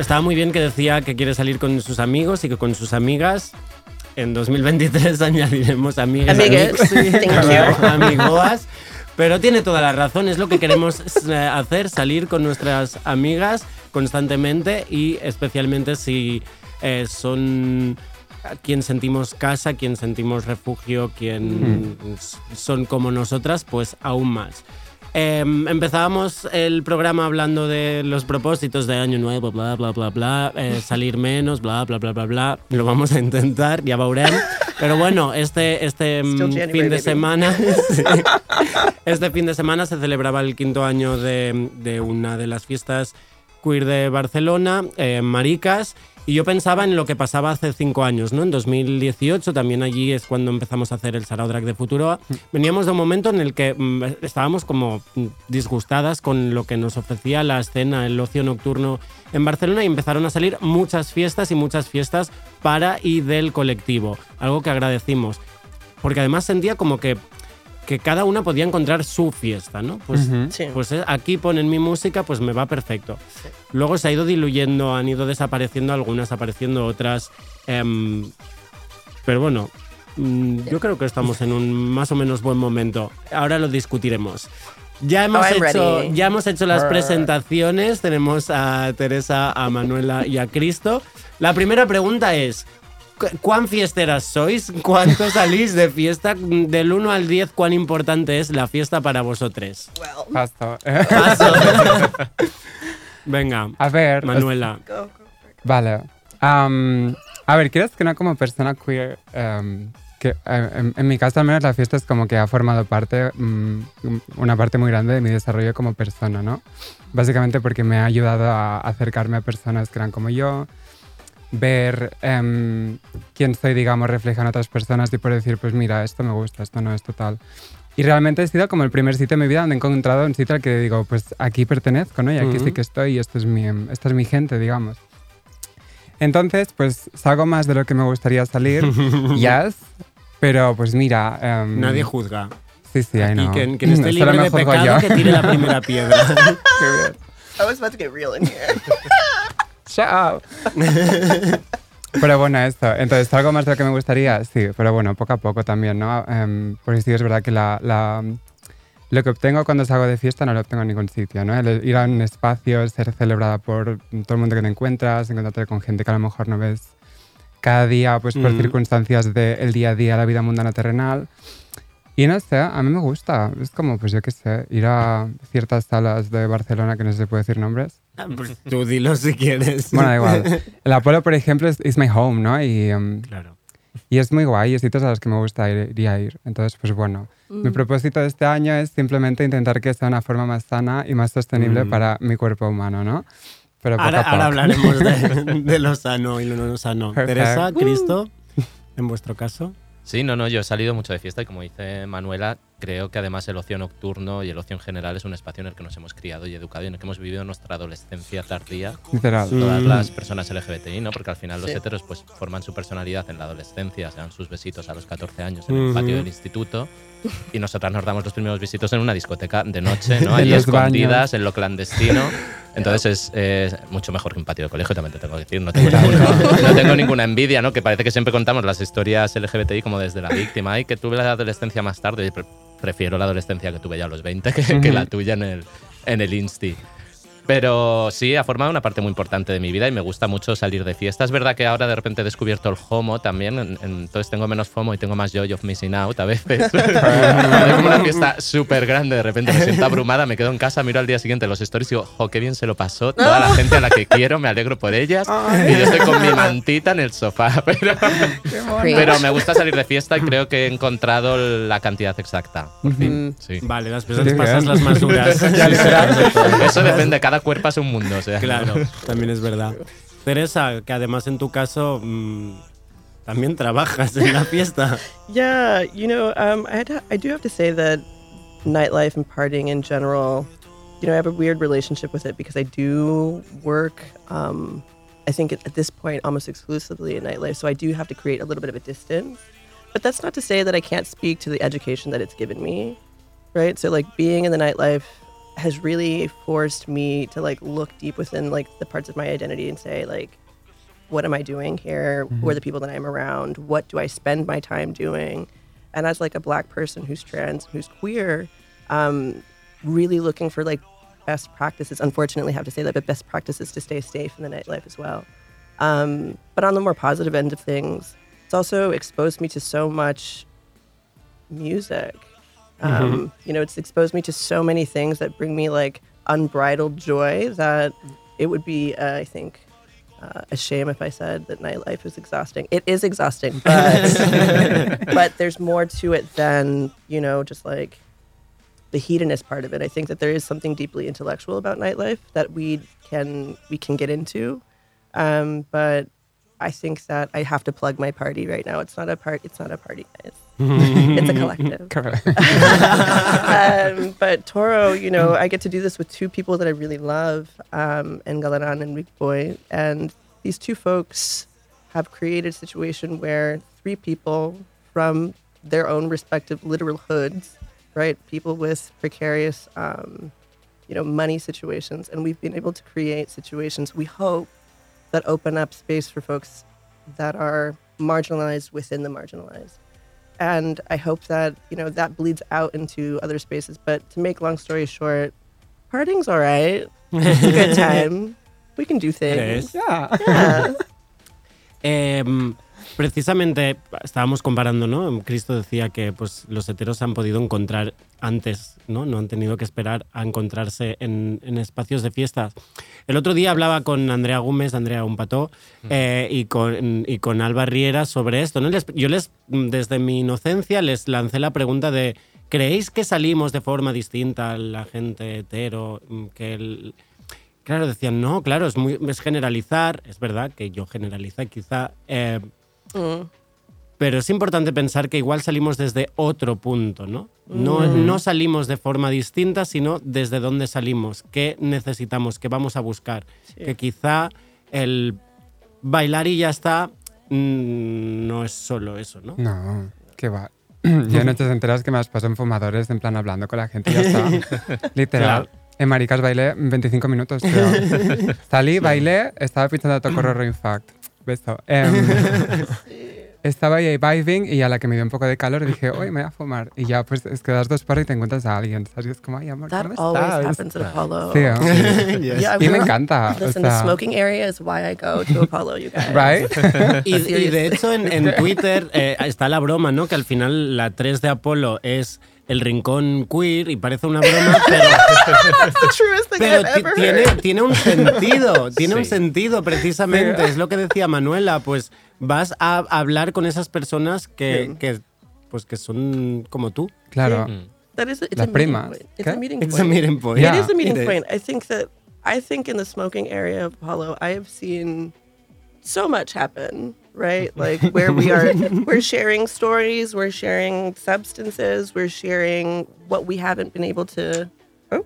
estaba muy bien que decía que quiere salir con sus amigos y que con sus amigas. En 2023 añadiremos amigas. Amigues, amigos, you. amigoas. Pero tiene toda la razón, es lo que queremos eh, hacer, salir con nuestras amigas constantemente y especialmente si eh, son quien sentimos casa, quien sentimos refugio, quien s- son como nosotras, pues aún más. Eh, empezábamos el programa hablando de los propósitos de año nuevo, bla, bla, bla, bla, eh, salir menos, bla, bla, bla, bla, bla. Lo vamos a intentar, ya veurem. Pero bueno, este, este mm, January, fin de baby. semana, este fin de semana se celebraba el quinto año de, de una de las fiestas queer de Barcelona, eh, Maricas, y yo pensaba en lo que pasaba hace cinco años, ¿no? En 2018, también allí es cuando empezamos a hacer el Sarao Drag de Futuroa. Veníamos de un momento en el que mm, estábamos como mm, disgustadas con lo que nos ofrecía la escena, el ocio nocturno en Barcelona y empezaron a salir muchas fiestas y muchas fiestas para y del colectivo, algo que agradecimos. Porque además sentía como que que cada una podía encontrar su fiesta, ¿no? Pues. Sí. pues eh, aquí ponen mi música, pues me va perfecto. Luego se ha ido diluyendo, han ido desapareciendo algunas, apareciendo otras. em, pero bueno, mm, yo creo que estamos en un más o menos buen momento. Ahora lo discutiremos. Ya hemos, Oh, hecho, ya hemos hecho las presentaciones. Tenemos a Teresa, a Manuela y a Cristo. La primera pregunta es: ¿cu- ¿cuán fiesteras sois? ¿Cuánto salís de fiesta? Del 1 al 10, ¿cuán importante es la fiesta para vosotros? Well, Paso. Paso. Venga, A ver. Manuela. go, go. Vale. Am, a ver, quieres que no como persona queer, em, que eh, en, en mi caso al menos la fiesta es como que ha formado parte, mm, una parte muy grande de mi desarrollo como persona, ¿no? Básicamente porque me ha ayudado a acercarme a personas que eran como yo, ver em, quién soy, digamos, refleja en otras personas y por decir, pues mira, esto me gusta, esto no, esto tal. Y realmente ha sido como el primer sitio en mi vida donde he encontrado un sitio al que digo, pues aquí pertenezco, ¿no? Y aquí Ujú. sí que estoy y esto es mi, esta es mi gente, digamos. Entonces, pues salgo más de lo que me gustaría salir, yes, pero pues mira... em, Nadie juzga. Sí, sí, Y know. quien, quien esté libre de pecado, yo. que tire la primera piedra. Qué bien. I was about to get real in here. Up. pero bueno, esto. Entonces, algo más de lo que me gustaría, sí, pero bueno, poco a poco también, ¿no? Em, porque sí, es verdad que la, la- lo que obtengo cuando salgo de fiesta no lo obtengo en ningún sitio, ¿no? El ir a un espacio, ser celebrada por todo el mundo que te encuentras, encontrarte con gente que a lo mejor no ves cada día, pues por Mm. circunstancias del día a día, la vida mundana terrenal. Y no sé, a mí me gusta. Es como, pues yo qué sé, ir a ciertas salas de Barcelona que no se puede decir nombres. Pues tú dilo si quieres. Bueno, da igual. El Apolo, por ejemplo, es is my home, ¿no? Y, em, Claro. y es muy guay, es sitios a los que me gusta ir, iría a ir. Entonces, pues bueno, mi propósito de este año es simplemente intentar que sea una forma más sana y más sostenible Mm. para mi cuerpo humano, ¿no? Pero poco Ahora, a poco. ahora hablaremos de, de lo sano y lo no sano. Perfect. Teresa, Cristo, en vuestro caso. Sí, no, no, yo he salido mucho de fiesta y como dice Manuela, creo que además el ocio nocturno y el ocio en general es un espacio en el que nos hemos criado y educado y en el que hemos vivido nuestra adolescencia tardía Literal. todas Mm. las personas LGBTI, ¿no? Porque al final los Sí. heteros pues forman su personalidad en la adolescencia, se dan sus besitos a los 14 años en el patio del instituto y nosotras nos damos los primeros besitos en una discoteca de noche, ¿no? Los escondidas, baños. en lo clandestino. Entonces es mucho mejor que un patio de colegio, también te tengo que decir. No tengo, ninguna, no tengo ninguna envidia, ¿no? Que parece que siempre contamos las historias LGBTI como desde la víctima. Y que tuve la adolescencia más tarde. Prefiero la adolescencia que tuve ya a los 20 que, que la tuya en el, en el Insti. Pero sí, ha formado una parte muy importante de mi vida y me gusta mucho salir de fiesta. Es verdad que ahora de repente he descubierto el FOMO también, en- en- entonces tengo menos FOMO y tengo más joy of missing out a veces. Hay como una fiesta súper grande, de repente me siento abrumada, me quedo en casa, miro al día siguiente los stories y digo, jo, qué bien se lo pasó. Toda la gente a la que quiero, me alegro por ellas. Y yo estoy con mi mantita en el sofá. Pero, pero me gusta salir de fiesta y creo que he encontrado la cantidad exacta. Por fin. Sí. Vale, las Sí, personas pasas las más duras. Eso depende, cada cuerpo es un mundo. O sea, Claro, también es verdad. Teresa, que además en tu caso mm, también trabajas en la fiesta. Yeah, you know, um, I, had to, I do have to say that nightlife and partying in general, you know, I have a weird relationship with it because I do work, um, I think at, at this point, almost exclusively in nightlife. So I do have to create a little bit of a distance. But that's not to say that I can't speak to the education that it's given me, right? So, like, being in the nightlife has really forced me to, like, look deep within, like, the parts of my identity and say, like, what am I doing here? Who are the people that I'm around? What do I spend my time doing? And as like a black person who's trans, who's queer, um, really looking for like best practices. Unfortunately, I have to say that, but best practices to stay safe in the nightlife as well. Um, but on the more positive end of things, it's also exposed me to so much music. Um, You know, it's exposed me to so many things that bring me like unbridled joy that it would be, uh, I think, uh, a shame if I said that nightlife is exhausting. It is exhausting, but but there's more to it than you know just like the hedonist part of it. I think that there is something deeply intellectual about nightlife that we can we can get into, um, but I think that I have to plug my party right now. It's not a part. It's not a party, guys. it's a collective. Correct. um, but Toro, you know, I get to do this with two people that I really love, um, and Galaran and Rick Boy. And these two folks have created a situation where three people from their own respective literal hoods, right? People with precarious, um, you know, money situations. And we've been able to create situations, we hope, that open up space for folks that are marginalized within the marginalized and I hope that you know that bleeds out into other spaces. But to make long story short, partying's all right. It's a good time. We can do things. Yeah. Yeah. Em, um, precisamente estábamos comparando, ¿no? Cristo decía que pues, los heteros han podido encontrar antes, ¿no? No han tenido que esperar a encontrarse en, en espacios de fiestas. El otro día hablaba con Andrea Gómez, Andrea Umpató, eh, y, con, y con Alba Riera sobre esto, ¿no? Les- yo les, desde mi inocencia, les lancé la pregunta de ¿creéis que salimos de forma distinta a la gente hetero? Mm, Que el, Claro, decían, no, claro, es, muy, es generalizar, es verdad que yo generalizo quizá, eh, Mm. pero es importante pensar que igual salimos desde otro punto, ¿no? No, no salimos de forma distinta, sino desde dónde salimos, qué necesitamos, qué vamos a buscar. Que quizá el bailar y ya está mm, no es solo eso, ¿no? No, qué va. Yo noches enteras que me las paso en fumadores, en plan hablando con la gente y ya está. Literal. Claro. En Maricas bailé 25 minutos, creo. Salí, bailé, estaba pinchando a Tocorro Infact. Beso. Em, estaba ahí vibing y a la que me dio un poco de calor dije, hoy me voy a fumar. Y ya, pues es que das dos paros y te encuentras a alguien. ¿sabes? Y es como, ay, amor, That ¿dónde always estás? happens at Apollo. Sí, ¿eh? Yeah, Y me encanta. o Listen, the sea, smoking area is why I go to Apollo, you guys. Right? Y, y de hecho en, en Twitter eh, está la broma, ¿no? Que al final la 3 de Apolo es el rincón queer y parece una broma, pero, pero tiene, tiene un sentido, tiene un Sí. sentido precisamente, es lo que decía Manuela, pues vas a hablar con esas personas que, que, pues que son como tú. Claro. Mm. That is a, it's Las a meeting primas. point. It's ¿Qué? a meeting It's a point. meeting point. Yeah. It is a meeting It is. point. I think that I think in the smoking area of Apollo, I have seen so much happen, right? Like where we are we're sharing stories, we're sharing substances, we're sharing what we haven't been able to Oh,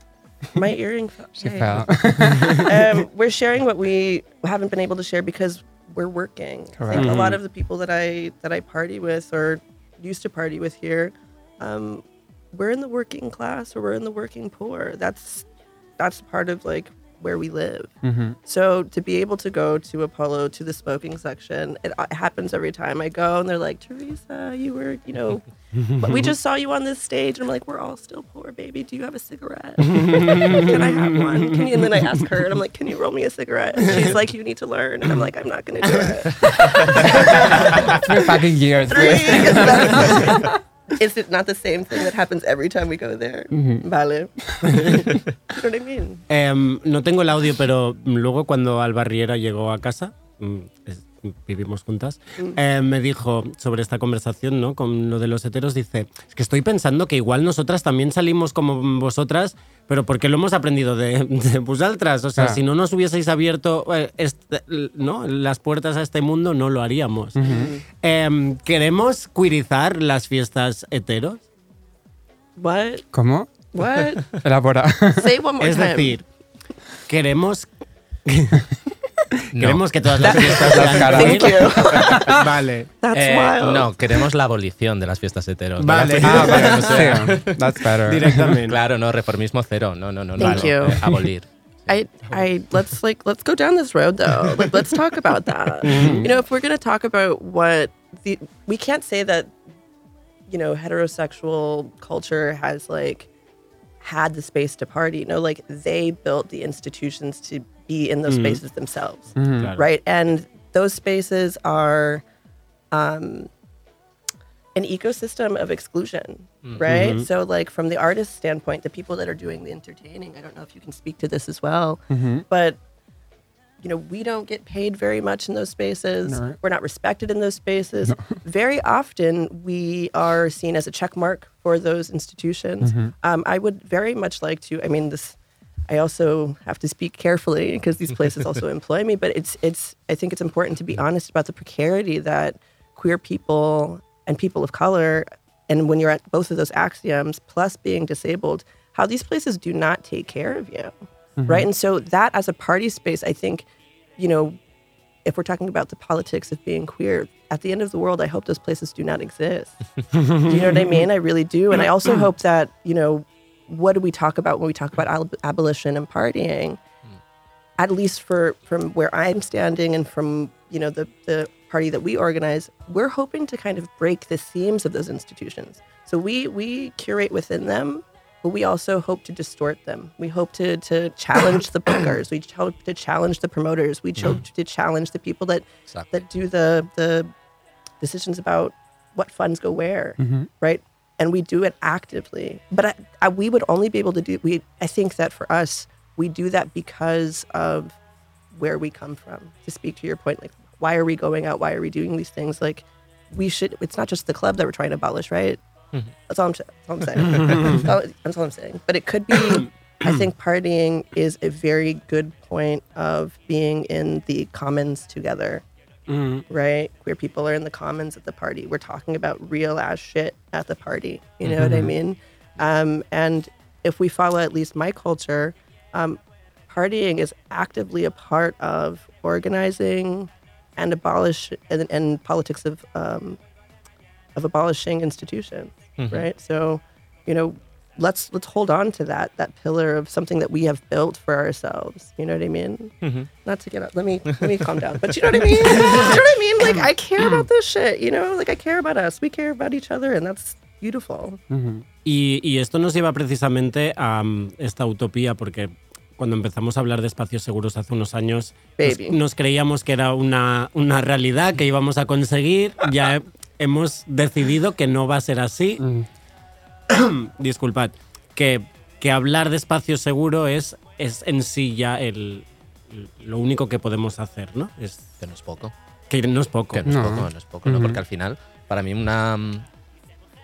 my earring fell. She Hey. fell. um, we're sharing what we haven't been able to share because we're working. Correct. a lot of the people that I that I party with or used to party with here, um, we're in the working class or we're in the working poor. That's that's part of like where we live. Mhm. So to be able to go to Apollo to the smoking section, it, uh, happens every time I go, and they're like, Teresa, you were, you know, but we just saw you on this stage, and I'm like, we're all still poor, baby. Do you have a cigarette? can I have one? Can you? And then I ask her, and I'm like, can you roll me a cigarette? And she's like, you need to learn, and I'm like, I'm not gonna do it. Three fucking years. Three. Is it not the same thing that happens every time we go there? Vale. you know what I mean? Em, no tengo el audio, pero luego cuando Albarriera llegó a casa, mm, es- vivimos juntas, eh, me dijo sobre esta conversación, ¿no? Con lo de los heteros, dice, es que estoy pensando que igual nosotras también salimos como vosotras, pero porque lo hemos aprendido de, de vosaltres. O sea, Ah. si no nos hubieseis abierto eh, este- ¿no? las puertas a este mundo, no lo haríamos. Em, ¿Queremos queerizar las fiestas heteros? What? ¿Cómo? What? Elabora. Say one more Es time. decir, queremos No. Queremos que todas las fiestas Las sean caras. Thank you. Vale. That's Eh, wild. no, queremos la abolición de las fiestas heteros. Vale. ¿no? ah, vale, O sea. That's better. Directamente. Claro, no, reformismo cero. No, no, no. no, Thank no, you. eh, abolir. I, I, let's like, let's go down this road though. Like, let's talk about that. You know, if we're going to talk about what the, we can't say that, you know, heterosexual culture has like had the space to party. No, like they built the institutions to be in those spaces themselves. Claro. right? And those spaces are um, an ecosystem of exclusion, mm. right? So, like from the artist standpoint, the people that are doing the entertaining, I don't know if you can speak to this as well, but you know, we don't get paid very much in those spaces. No. We're not respected in those spaces. Very often, we are seen as a check mark for those institutions. Um, I would very much like to. I mean, this. I also have to speak carefully because these places also employ me. But it's it's. I think it's important to be honest about the precarity that queer people and people of color, and when you're at both of those axioms, plus being disabled, how these places do not take care of you mm-hmm. right? And so that as a party space, I think, you know, if we're talking about the politics of being queer, at the end of the world, I hope those places do not exist. do you know what I mean? I really do. And I also hope that, you know, what do we talk about when we talk about ab- abolition and partying? At least for from where I'm standing and from, you know, the, the party that we organize, we're hoping to kind of break the seams of those institutions. So we we curate within them, but we also hope to distort them. We hope to to challenge the bookers. We hope to challenge the promoters. We mm-hmm. hope to challenge the people that Exactly. that do the the decisions about what funds go where, mm-hmm. right? And we do it actively. But I, I, we would only be able to do. We I think that for us, we do that because of where we come from. To speak to your point, like why are we going out? Why are we doing these things? Like we should. It's not just the club that we're trying to abolish, right? Mm-hmm. That's all I'm, that's all I'm saying. that's, all, that's all I'm saying. But it could be. I think partying is a very good point of being in the commons together, right? Queer people are in the commons at the party. We're talking about real ass shit at the party. You know what I mean? Um, and if we follow at least my culture, um, partying is actively a part of organizing and abolish and, and politics of um, of abolishing institutions, right? So, you know, let's let's hold on to that that pillar of something that we have built for ourselves. You know what I mean? Not to get up. Let me let me calm down. But you know what I mean? you know what I mean? Like I care about this shit. You know, like I care about us. We care about each other, and that's beautiful. Y, y esto nos lleva precisamente a um, esta utopía, porque cuando empezamos a hablar de espacios seguros hace unos años, nos, nos creíamos que era una, una realidad que íbamos a conseguir. Ya he- hemos decidido que no va a ser así. Disculpad. Que, que hablar de espacio seguro es, es en sí ya el, lo único que podemos hacer, ¿no? Es, Que no es poco. que no es poco. Que no es No. poco, no es poco, ¿no? Porque al final, para mí, una mm,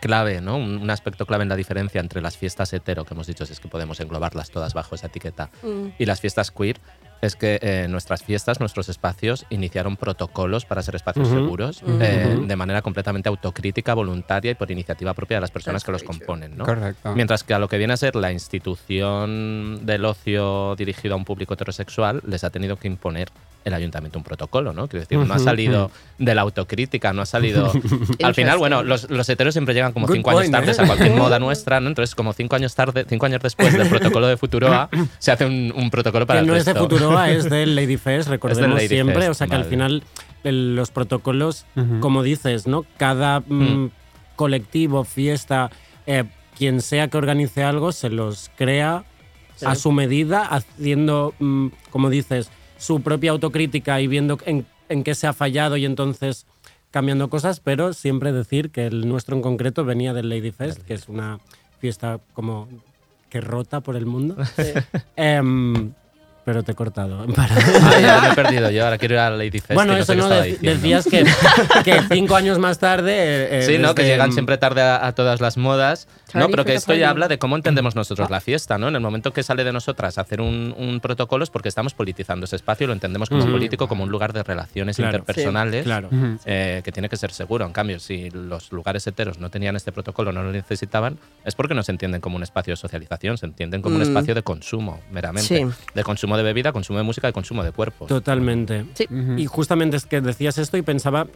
clave, ¿no? Un, un aspecto clave en la diferencia entre las fiestas hetero, que hemos dicho, si es que podemos englobarlas todas bajo esa etiqueta, y las fiestas queer, es que eh, nuestras fiestas, nuestros espacios iniciaron protocolos para ser espacios seguros eh, de manera completamente autocrítica, voluntaria y por iniciativa propia de las personas That's que los componen. ¿no? Correcto. Mientras que a lo que viene a ser la institución del ocio dirigido a un público heterosexual les ha tenido que imponer el ayuntamiento un protocolo, ¿no? Quiero decir, no ha salido de la autocrítica, no ha salido... Al final, bueno, los, los heteros siempre llegan como Good cinco años tarde ¿eh? a cualquier moda nuestra, ¿no? Entonces, como cinco años tarde, cinco años después del protocolo de Futuroa, se hace un, un protocolo para que el no es de resto. Es del Ladyfest, recordemos Lady siempre. Fest, o sea que al vale. final el- los protocolos, Ujú. como dices, ¿no? Cada mm, Mm. colectivo, fiesta, eh, quien sea que organice algo, se los crea Sí. a su medida, haciendo, mm, como dices, su propia autocrítica y viendo en, en qué se ha fallado y entonces cambiando cosas, pero siempre decir que el nuestro en concreto venía del Ladyfest, que es una fiesta como que rota por el mundo. Em, pero te he cortado. Para- ya me he perdido yo, ahora quiero ir a Lady Fest. bueno, eso sé no, dec- diciendo. decías que, que cinco años más tarde... eh, Sí, ¿no? Que desde- llegan siempre tarde a, a todas las modas. No, pero que esto ya habla de cómo entendemos nosotros la fiesta, ¿no? En el momento que sale de nosotras hacer un, un protocolo es porque estamos politizando ese espacio y lo entendemos como Ujú. político, como un lugar de relaciones Claro. interpersonales. Claro. Eh, que tiene que ser seguro. En cambio, si los lugares heteros no tenían este protocolo, no lo necesitaban, es porque no se entienden como un espacio de socialización, se entienden como un Mm. espacio de consumo, meramente. Sí. De consumo de bebida, consumo de música y consumo de cuerpos. Totalmente. Sí. Y justamente es que decías esto y pensaba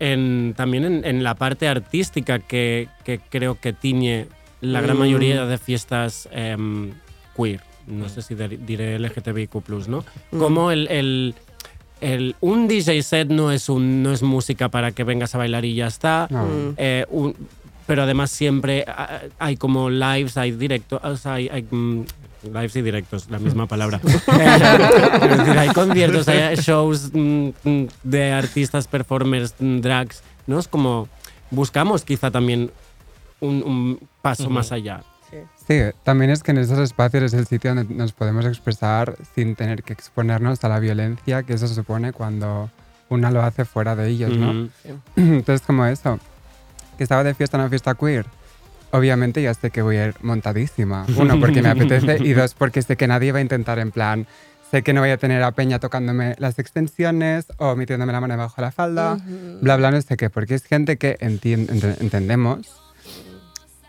en, también en, en la parte artística que, que creo que tiñe la gran Mm. mayoría de fiestas em, queer. No sé si de- diré LGTBIQ, ¿no? Mm. Como el, el- el- un DJ set no es, un, no es música para que vengas a bailar y ya está. No. Mm. Eh, un- pero además siempre ah, hay como lives, hay directos, hay, hay, mm, lives y directos, la misma palabra. Es decir, hay conciertos, hay shows mm, mm, de artistas, performers, mm, drags, ¿no? Es como buscamos quizá también un, un paso Ujú. más allá. Sí, también es que en esos espacios es el sitio donde nos podemos expresar sin tener que exponernos a la violencia que eso supone cuando una lo hace fuera de ellos, ¿no? Ujú. Entonces, como eso, que estaba de fiesta en una fiesta queer, obviamente ya sé que voy a ir montadísima. Uno, porque me apetece, y dos, porque sé que nadie va a intentar en plan, sé que no voy a tener a Peña tocándome las extensiones o metiéndome la mano debajo de la falda, bla, bla, no sé qué, porque es gente que entien- ente- entendemos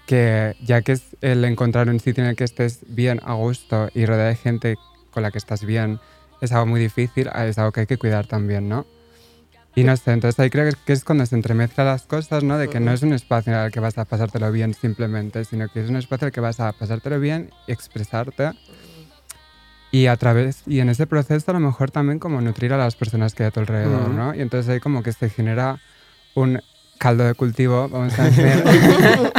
que ya que es el encontrar un sitio en el que estés bien a gusto y rodeado de gente con la que estás bien, es algo muy difícil, es algo que hay que cuidar también, ¿no? Y no sé, entonces ahí creo que- es cuando se entremezclan las cosas, ¿no? De que no es un espacio en el que vas a pasártelo bien simplemente, sino que es un espacio en el que vas a pasártelo bien y expresarte. Y a través, y en ese proceso a lo mejor también como nutrir a las personas que hay a tu alrededor. ¿no? Y entonces ahí como que se genera un caldo de cultivo, vamos a decir,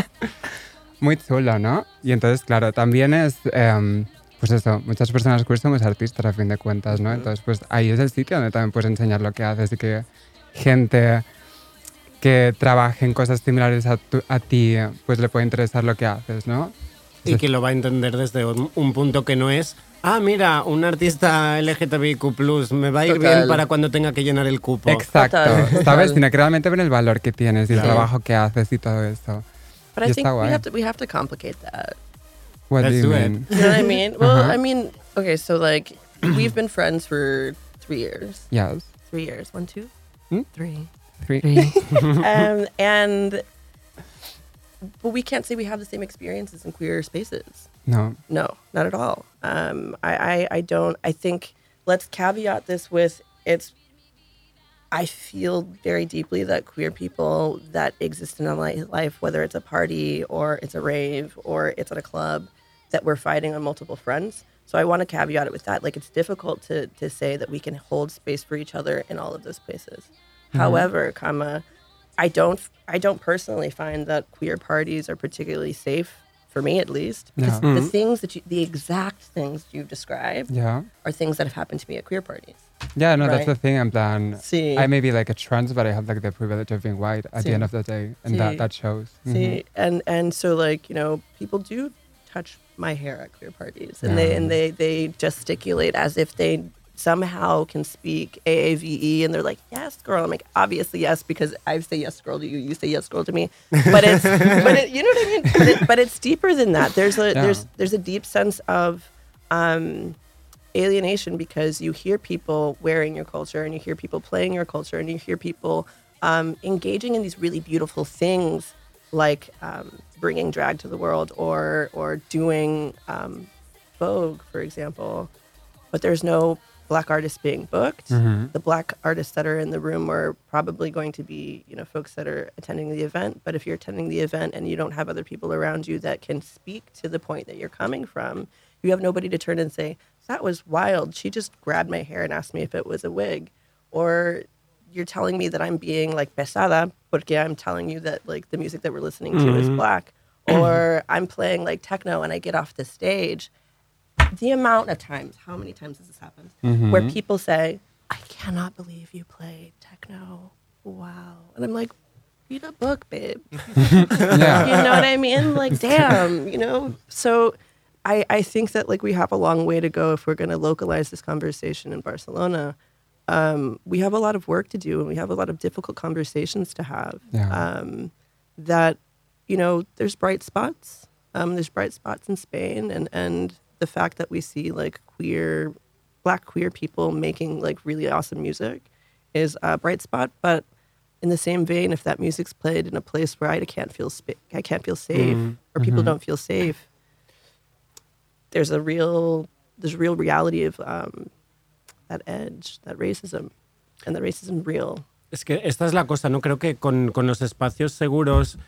muy chulo, ¿no? Y entonces, claro, también es, em, pues eso, muchas personas queer somos artistas a fin de cuentas, ¿no? Entonces, pues ahí es el sitio donde también puedes enseñar lo que haces y que gente que trabaje en cosas similares a, tu- a ti, pues le puede interesar lo que haces, ¿no? Y que lo va a entender desde un, un punto que no es, ah, mira, un artista LGTBIQ, me va a ir Total. bien para cuando tenga que llenar el cupo. Exacto, Total, ¿sabes? total. Sino que realmente ven el valor que tienes y el trabajo que haces y todo eso. But Y I está think we guay. have to we have to complicate that. What Let's do you do it. mean? You know what I mean? Well, Uh-huh. I mean, okay, so like we've been friends for three years. Yes. Three years. One, two, Hmm? three. Three. um, and but we can't say we have the same experiences in queer spaces. No. No, not at all. Um, I, I, I don't. I think let's caveat this with it's. I feel very deeply that queer people that exist in a li- life, whether it's a party or it's a rave or it's at a club, that we're fighting on multiple fronts. So I want to caveat it with that. Like it's difficult to to say that we can hold space for each other in all of those places. Mm-hmm. However, comma, I don't I don't personally find that queer parties are particularly safe for me at least because Yeah. the mm-hmm. things that you the exact things you've described Yeah. are things that have happened to me at queer parties. Yeah, no, that's the thing. En plan, Sí. I may be like a trans, but I have like the privilege of being white at the end of the day, and Sí. that that shows. See, mm-hmm. and and so like you know, people do touch my hair at queer parties, and they and they they gesticulate as if they somehow can speak AAVE, and they're like, "Yes, girl." I'm like, "Obviously, yes," because I say yes, girl to you, you say yes, girl to me. But it's but it, you know what I mean. But, it, but it's deeper than that. There's a Yeah. there's there's a deep sense of um, alienation because you hear people wearing your culture and you hear people playing your culture and you hear people um, engaging in these really beautiful things like um, bringing drag to the world or or doing um, Vogue, for example. But there's no black artists being booked. The black artists that are in the room are probably going to be, you know, folks that are attending the event. But if you're attending the event and you don't have other people around you that can speak to the point that you're coming from, you have nobody to turn and say, "That was wild. She just grabbed my hair and asked me if it was a wig," or you're telling me that I'm being like pesada porque I'm telling you that like the music that we're listening to is mm-hmm. black, or I'm playing like techno and I get off the stage. The amount of times, how many times has this happened, where mm-hmm. people say, "I cannot believe you play techno." Wow, and I'm like, read a book, babe. Yeah. you know what I mean? Like, damn, you know. So, I I think that like we have a long way to go if we're going to localize this conversation in Barcelona. Um, we have a lot of work to do, and we have a lot of difficult conversations to have. Yeah. Um, that you know, there's bright spots. Um, there's bright spots in Spain, and and the fact that we see like queer, black queer people making like really awesome music is a bright spot. But in the same vein, if that music's played in a place where I can't feel spa- I can't feel safe, or people don't feel safe, there's a real there's a real reality of um, that edge, that racism, and the racism real. Es que esta es la cosa, ¿no? Creo que con, con los espacios seguros,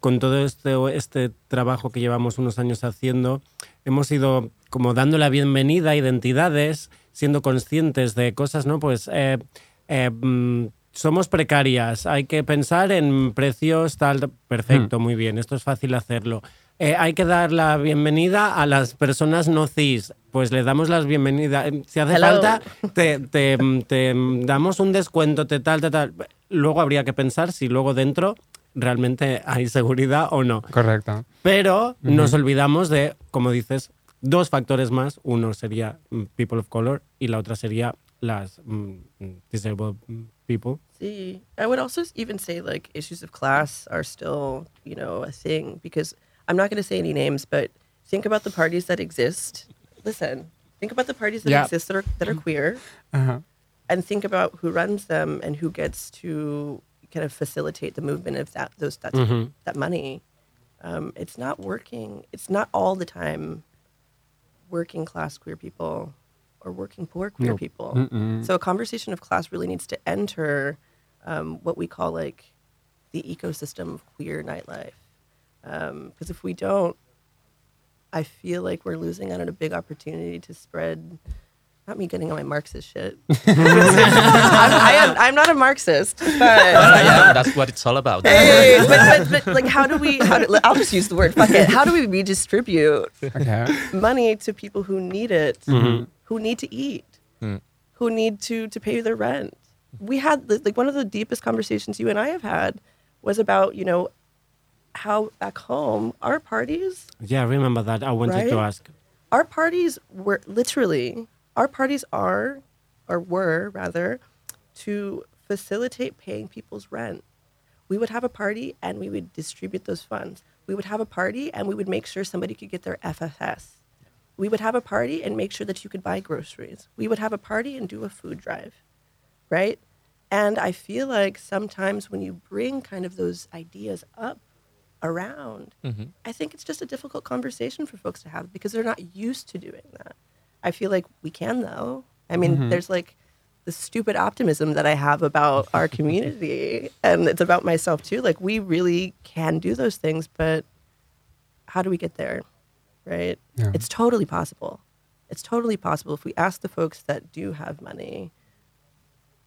con todo este, este trabajo que llevamos unos años haciendo, hemos ido como dando la bienvenida a identidades, siendo conscientes de cosas, ¿no? Pues eh, eh, mm, somos precarias, hay que pensar en precios tal, perfecto, muy bien, esto es fácil hacerlo. Eh, hay que dar la bienvenida a las personas no cis. Pues le damos las bienvenidas. Eh, Si hace Hello. falta, te, te- te damos un descuento, te tal, te tal. Luego habría que pensar si luego dentro realmente hay seguridad o no. Correcto. Pero nos olvidamos de, como dices, dos factores más. Uno sería mm, people of color y la otra sería las mm, disabled mm, people. See, I would also even say like issues of class are still, you know, a thing because I'm not going to say any names, but think about the parties that exist. Listen, think about the parties that Yeah. exist that are that are queer, Ajá. and think about who runs them and who gets to kind of facilitate the movement of that those that that money. Um, it's not working. It's not all the time working class queer people or working poor queer No. people. Mm-mm. So a conversation of class really needs to enter um, what we call like the ecosystem of queer nightlife. Um, because if we don't, I feel like we're losing out on a big opportunity to spread. Not me getting on my Marxist shit. I'm, I am, I'm not a Marxist, but Well, I am. That's what it's all about. Hey, but, but, but like, how do we? How do, I'll just use the word. Fuck it. How do we redistribute Okay. money to people who need it, mm-hmm. who need to eat, mm. who need to to pay their rent? We had like one of the deepest conversations you and I have had was about you know how back home our parties Yeah, I remember that. I wanted to ask. our parties were literally our parties are or were rather to facilitate paying people's rent. We would have a party and we would distribute those funds. We would have a party and we would make sure somebody could get their ffs we would have a party and make sure that you could buy groceries. We would have a party and do a food drive right? And i feel like sometimes when you bring kind of those ideas up around mm-hmm. I think it's just a difficult conversation for folks to have because they're not used to doing that. I feel like we can though. I mean, mm-hmm. there's like the stupid optimism that I have about our community and it's about myself too. Like we really can do those things, but how do we get there? Right? Yeah. It's totally possible. It's totally possible if we ask the folks that do have money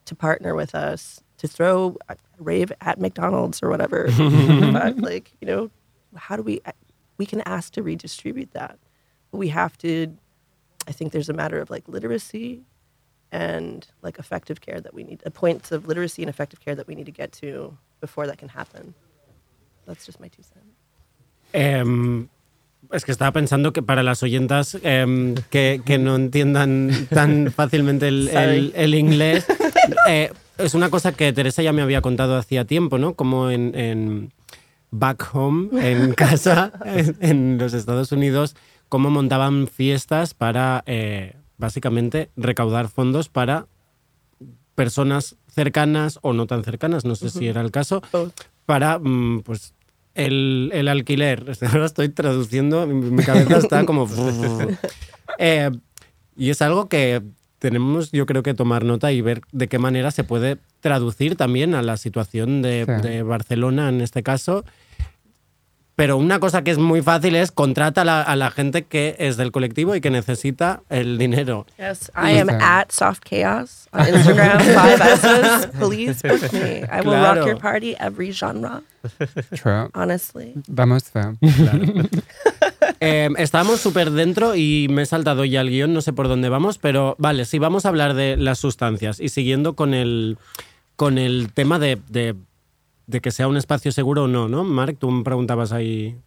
to partner with us to throw a rave at McDonald's or whatever. But, like, you know, how do we we can ask to redistribute that. But we have to I think there's a matter of like literacy and like effective care that we need uh, points of literacy and effective care that we need to get to before that can happen. That's just my two cents. Em, es que estaba pensando que para las oyentas em, que, que no entiendan tan fácilmente el, el- el inglés, eh, es una cosa que Teresa ya me había contado hacía tiempo, ¿no? Como en, en Back Home, en casa, en, en los Estados Unidos, cómo montaban fiestas para, eh, básicamente recaudar fondos para personas cercanas o no tan cercanas, no sé si era el caso, para mm, pues el, el alquiler. Ahora estoy traduciendo, mi, mi cabeza está como... Eh, y es algo que tenemos, yo creo que tomar nota y ver de qué manera se puede traducir también a la situación de, Sí. de Barcelona en este caso. Pero una cosa que es muy fácil es contrata a la, a la gente que es del colectivo y que necesita el dinero. Yes, I am at Soft Chaos on Instagram. five S's. Please book me. I will rock Claro. your party every genre. True. Honestly. Vamos fe. Eh, estábamos súper dentro y me he saltado ya el guion, no sé por dónde vamos, pero vale, sí, vamos a hablar de las sustancias y siguiendo con el, con el tema de, de- de que sea un espacio seguro o no, ¿no? Marc, tú me preguntabas ahí,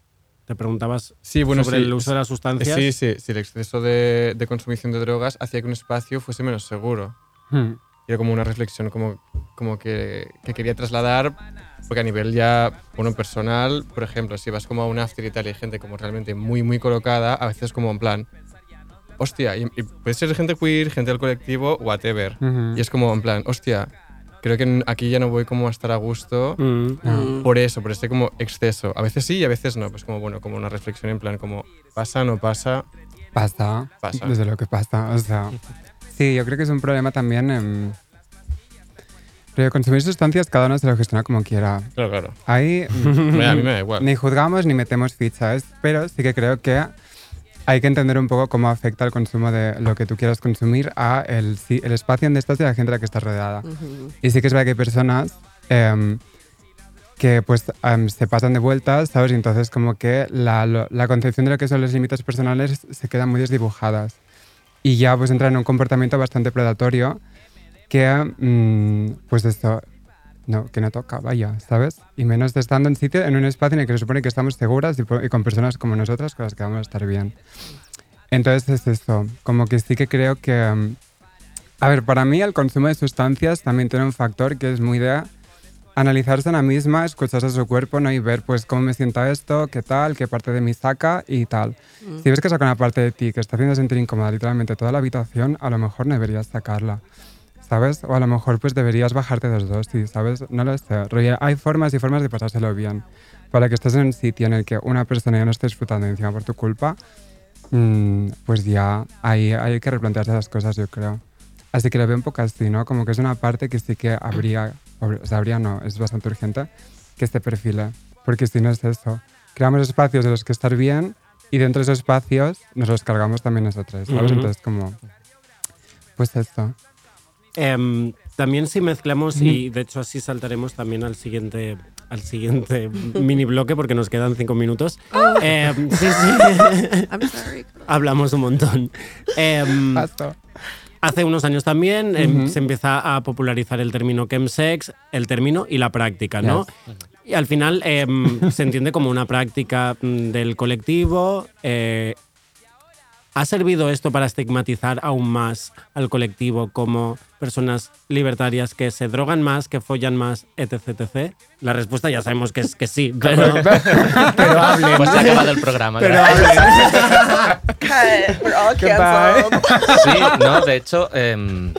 te preguntabas Sí, bueno, sobre sí, el uso de las sustancias. Sí, sí, sí, el exceso de, de consumición de drogas hacía que un espacio fuese menos seguro. Hmm. Era como una reflexión como, como que, que quería trasladar, porque a nivel ya, bueno, personal, por ejemplo, si vas como a un after y tal y hay gente como realmente muy, muy colocada, a veces como en plan, hostia, y, y puede ser gente queer, gente del colectivo, whatever. Ujú. Y es como en plan, hostia, creo que aquí ya no voy como a estar a gusto Mm. Ah. por eso, por este como exceso. A veces sí y a veces no, pues como, bueno, como una reflexión en plan como, pasa, no pasa, Pasa. Pasa. Desde lo que pasa. O sea. Sí, yo creo que es un problema también. em, pero consumir sustancias cada uno se lo gestiona como quiera. claro, claro. Ahí a mí me da igual. ni juzgamos ni metemos fichas, pero sí que creo que hay que entender un poco cómo afecta el consumo de lo que tú quieras consumir a el, el espacio donde estás y a la gente a la que estás rodeada. Y sí que es verdad que hay personas em, que pues em, se pasan de vueltas, ¿sabes? Y entonces como que la, lo- la concepción de lo que son los límites personales se quedan muy desdibujadas. Y ya pues entra en un comportamiento bastante predatorio que, mm, pues esto, no, que no toca, vaya, ¿sabes? Y menos estando en sitio, en un espacio en el que se supone que estamos seguras y, y con personas como nosotras con las que vamos a estar bien. Entonces es esto, como que sí que creo que... mm, a ver, para mí el consumo de sustancias también tiene un factor que es muy de analizarse a la misma, escucharse a su cuerpo ¿no? y ver pues cómo me sienta esto, qué tal, qué parte de mí saca y tal. Si ves que saca una parte de ti que está haciendo sentir incómoda literalmente toda la habitación, a lo mejor no deberías sacarla. ¿Sabes? O a lo mejor pues deberías bajarte dos dosis, ¿sabes? No lo sé. Hay formas y formas de pasárselo bien. Para que estés en un sitio en el que una persona ya no esté disfrutando encima por tu culpa, mm, pues ya ahí hay que replantearse las cosas, yo creo. Así que lo veo un poco así, ¿no? Como que es una parte que sí que habría, o sea, habría no, es bastante urgente que este perfile. Porque si no es eso, creamos espacios en los que estar bien y dentro de esos espacios nos los cargamos también nosotros, ¿sabes? Ujú. Entonces como, pues esto. Em, también si mezclamos, y de hecho así saltaremos también al siguiente, al siguiente mini bloque porque nos quedan cinco minutos. Em, sí, sí. I'm sorry. Hablamos un montón. Paso. hace unos años también se empieza a popularizar el término chemsex, el término y la práctica, ¿no? Y al final se entiende como una práctica mm, del colectivo. ¿Ha servido esto para estigmatizar aún más al colectivo como personas libertarias que se drogan más, que follan más, etc, etc? La respuesta ya sabemos que es que sí, pero, pero hablen. Pues se ha acabado el programa. Pero hablen. Sí, no, de hecho, em,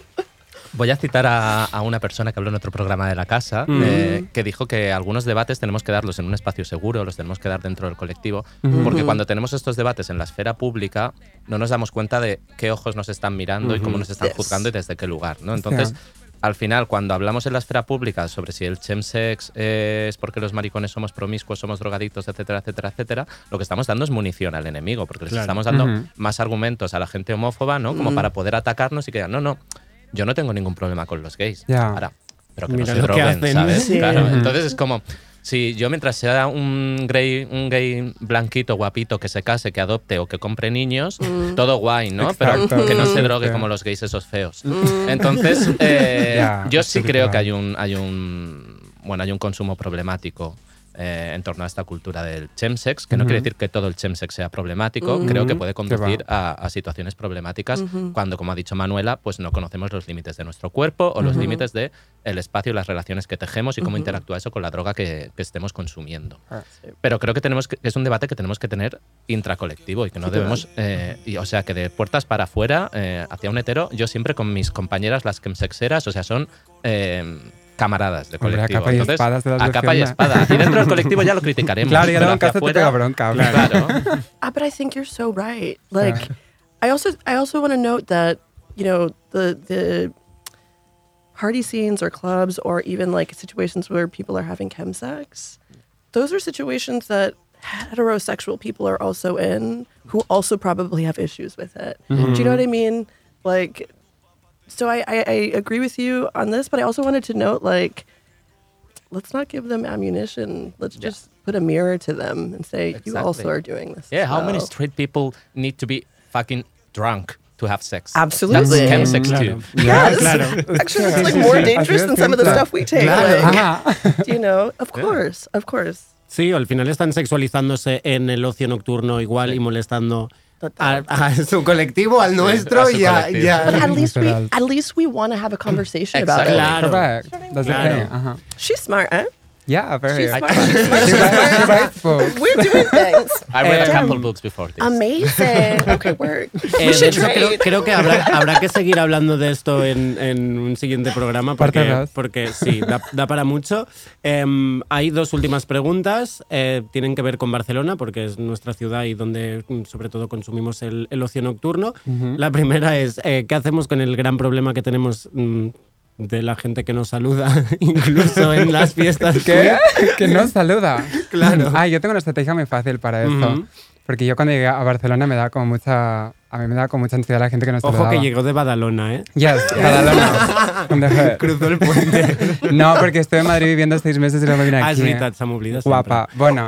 voy a citar a, a una persona que habló en otro programa de la casa, Mm. eh, que dijo que algunos debates tenemos que darlos en un espacio seguro, los tenemos que dar dentro del colectivo, porque cuando tenemos estos debates en la esfera pública, no nos damos cuenta de qué ojos nos están mirando y cómo nos están Yes. juzgando y desde qué lugar, ¿no? Entonces, Sí. al final, cuando hablamos en la esfera pública sobre si el chemsex es porque los maricones somos promiscuos, somos drogadictos, etcétera, etcétera, etcétera, lo que estamos dando es munición al enemigo, porque les Claro. estamos dando Ujú. más argumentos a la gente homófoba, ¿no? Como para poder atacarnos y que digan, no, no, yo no tengo ningún problema con los gays. Ya. Ahora, pero que Mira no se droguen, hacen. ¿sabes? Sí. Claro, entonces es como, si yo mientras sea un gay, un gay blanquito, guapito, que se case, que adopte o que compre niños, todo guay, ¿no? Exacto. Pero que no se drogue sí. como los gays esos feos. Entonces, eh, Ya, yo sí creo que hay un, hay un, bueno, hay un consumo problemático eh, en torno a esta cultura del chemsex, que no quiere decir que todo el chemsex sea problemático, creo que puede conducir a, a situaciones problemáticas cuando, como ha dicho Manuela, pues no conocemos los límites de nuestro cuerpo o los límites de el espacio y las relaciones que tejemos y cómo interactúa eso con la droga que, que estemos consumiendo. Ah, Pero creo que tenemos que, es un debate que tenemos que tener intracolectivo y que no debemos, eh, y, o sea, que de puertas para afuera, eh, hacia un hetero, yo siempre con mis compañeras, las chemsexeras, o sea, son camaradas de Hombre, a capa y Entonces, espada te das a capa y espada. Y dentro del colectivo ya lo criticaremos. Claro, ya pero no, hacia casa te pega bronca. Claro. Ah, but I think you're so right. Like, I also I also want to note that you know the the party scenes or clubs or even like situations where people are having chemsex. Those are situations that heterosexual people are also in who also probably have issues with it. Do you know what I mean? Like, so I, I, I agree with you on this, but I also wanted to note like, let's not give them ammunition. Let's just put a mirror to them and say, you also are doing this. Yeah, as how many well." straight people need to be fucking drunk to have sex? Absolutely. That's chemsex Claro. too. Yes. Claro. Actually, it's like more dangerous than some of the siempre. stuff we take. Claro. Like, you know, of course, of course. Sí, al final están sexualizándose en el ocio nocturno igual y molestando a, a su colectivo, al nuestro su y a, y a- But at least we, Literal. at least we want to have a conversation about it. Claro. Correct. That's the Claro. thing. Ajá. She's smart, eh? Yeah, very. She's She smart. She's smart. She's books. We're doing things. I read a couple books before this. Amazing. Okay, work. Eh, We de should hecho, creo, trade. creo que habrá, habrá que seguir hablando de esto en, en un siguiente programa porque, porque sí, da, da para mucho. Em, hay dos últimas preguntas. eh, tienen que ver con Barcelona porque es nuestra ciudad y donde mm, sobre todo consumimos el, el ocio nocturno. La primera es, eh, ¿qué hacemos con el gran problema que tenemos mm, de la gente que nos saluda, incluso en las fiestas? ¿Qué? que no saluda. Claro. Ah, yo tengo una estrategia muy fácil para esto. Ujú. Porque yo cuando llegué a Barcelona me da como mucha... A mí me da como mucha ansiedad la gente que no Ojo saludaba. que llegó de Badalona, ¿eh? Yes, Badalona. Cruzó el puente. No, porque estuve en Madrid viviendo seis meses y luego vine Ah, aquí. se. Guapa. Bueno,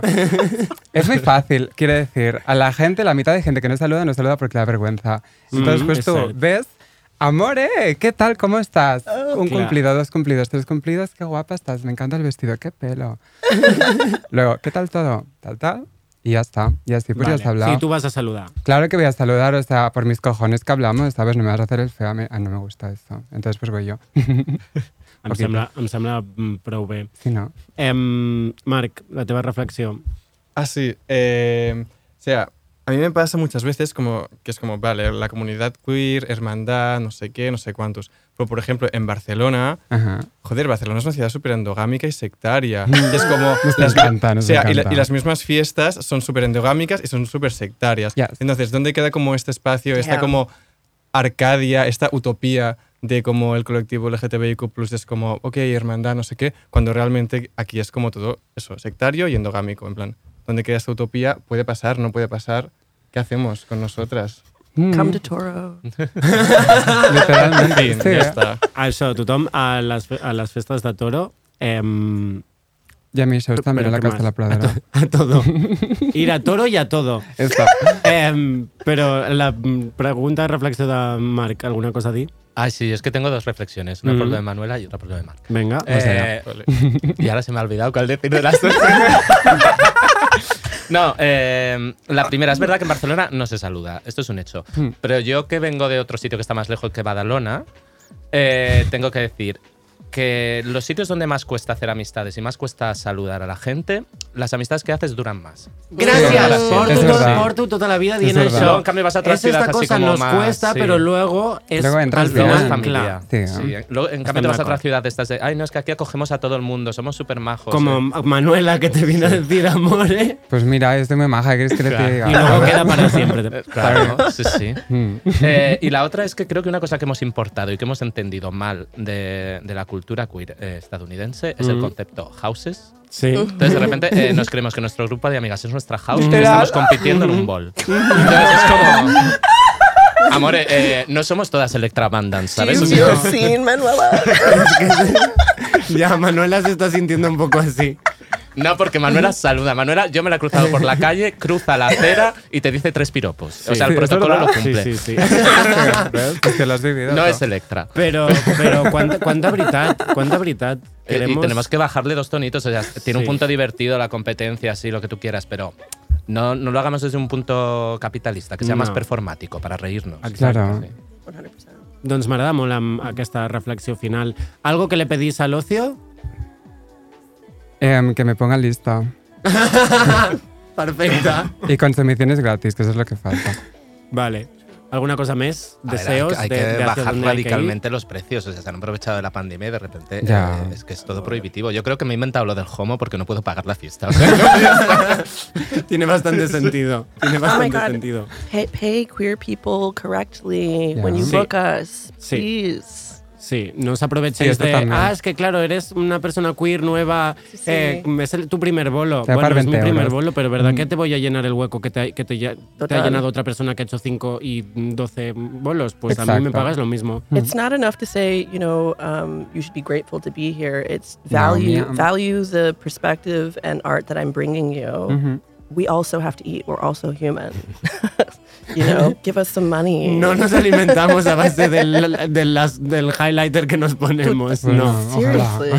es muy fácil. Quiero decir, a la gente, la mitad de gente que no saluda, no saluda porque le da vergüenza. Entonces, Mm, pues es tú ves, amore, ¿qué tal? ¿Cómo estás? Un Claro. cumplido, dos cumplidos, tres cumplidos. Qué guapa estás. Me encanta el vestido. Qué pelo. luego, ¿qué tal todo? Tal, tal. Y ya está. Y así pues ya has hablado. Sí, tú vas a saludar. Claro que voy a saludar, o sea, por mis cojones que hablamos, ¿sabes? No me vas a hacer el feo. a mí- Ah, no me gusta esto. Entonces, pues voy yo. Em sembla, em sembla mm, prou bé. Si no. Em, Marc, la teva reflexió. Ah, sí. eh, o sea, a mí me pasa muchas veces como que es como, vale, la comunidad queer, hermandad, no sé qué, no sé cuántos. Pero, por ejemplo, en Barcelona, Ajá. joder, Barcelona es una ciudad súper endogámica y sectaria. Y es como... Nos las, encanta, nos o sea, y, la- y las mismas fiestas son súper endogámicas y son súper sectarias. Yes. Entonces, ¿dónde queda como este espacio, esta Yeah. como arcadia, esta utopía de como el colectivo LGTBIQ+, es como, ok, hermandad, no sé qué, cuando realmente aquí es como todo eso, sectario y endogámico, en plan, ¿dónde queda esta utopía? ¿Puede pasar? ¿No puede pasar? ¿Qué hacemos con nosotras? Come to Toro. Literalmente. En fin, sí, ya ¿eh? está. Això, tothom a les, a les festes de toro... Em, Y a mis shows también en la ¿qué Casa de la? Pradera. A todo. Ir a toro i a todo. Esto. Em, però la mm, pregunta, reflexió de Marc, alguna cosa a dir? Ay, sí, es que tengo dos reflexiones. Una por lo de Manuela y otra por lo de Marc. Venga, Eh, Vale. y ahora se me ha olvidado cuál decir de las dos. no, eh, la primera, es verdad que en Barcelona no se saluda, esto es un hecho. Pero yo que vengo de otro sitio que está más lejos que Badalona, eh, tengo que decir que los sitios donde más cuesta hacer amistades y más cuesta saludar a la gente, las amistades que haces duran más. Gràcies. porto, És tot, verdad. porto tota la vida això. Luego, en cambio, vas a otra es ciudad esta así cosa como nos más, cuesta, sí. pero luego es Luego entras al final, es familia. claro. Sí, Sí. Luego, en cambio, te vas a d'acord. otra ciudad, estás de, ay, no, es que aquí acogemos a todo el mundo, somos súper majos. como eh". Manuela que te viene a decir amor, ¿eh? Pues mira, estoy muy maja, ¿qué quieres que te diga? Y luego queda para siempre. Claro, sí, sí. Mm. Eh, y la otra es que creo que una cosa que hemos importado y que hemos entendido mal de, de la cultura queer eh, estadounidense es el Mm. concepto houses. Sí. Entonces, de repente, eh, nos creemos que nuestro grupo de amigas es nuestra house y estamos compitiendo en un bol. Entonces, es como... Amore, eh, no somos todas Electra Bandans, Do ¿sabes? sea, seen, Manuela? Ya, Manuela se está sintiendo un poco así. No, porque Manuela saluda. Manuela, yo me la he cruzado por la calle, cruza la acera y te dice tres piropos. O sea, el Sí, protocolo ¿es lo cumple. Sí, sí, sí. ¿Ves? Es que lo has vivido. No tú. es Electra. Però quanta, quanta veritat, quanta veritat. Eh, Y Queremos... tenemos que bajarle dos tonitos. O sea, tiene un Sí. punto divertido la competencia, así, lo que tú quieras, pero no, no lo hagamos desde un punto capitalista, que sea más No. performático, para reírnos. Claro. 100%. Doncs m'agrada molt amb aquesta reflexió final. Algo que le pedís al ocio? Em, que me ponga lista. Perfecte. Y consumiciones gratis, que eso es lo que falta. Vale. ¿Alguna cosa más? A ver, ¿Deseos? hay que, de, hay que de hacia bajar hay que radicalmente los precios. O sea, se han aprovechado de la pandemia y de repente Ya. eh, es que es todo prohibitivo. Yo creo que me he inventado lo del homo porque no puedo pagar la fiesta. O sea, Tiene bastante sentido. Tiene Oh my bastante God. sentido. Pay, pay queer people correctly when you Sí. book us, Sí. please. Sí, no os Sí, aprovechéis esto de. también. Ah, es que claro, eres una persona queer nueva. Sí, sí. eh, es el- tu primer bolo. Te va a Bueno, es mi 20 primer euros. bolo, pero ¿verdad Mm. que te voy a llenar el hueco que te, que te, te ha llenado otra persona que ha hecho 5 y 12 bolos? Pues a mí me Exacto. pagas lo mismo. It's not enough to say, you know, um, you should be grateful to be here. It's No, value, ma'am. value the perspective and art that I'm bringing you. Ujú. We also have to eat. We're also human. you know, give us some money. No nos alimentamos a base del, de las- del highlighter que nos ponemos. Bueno, No. Seriously.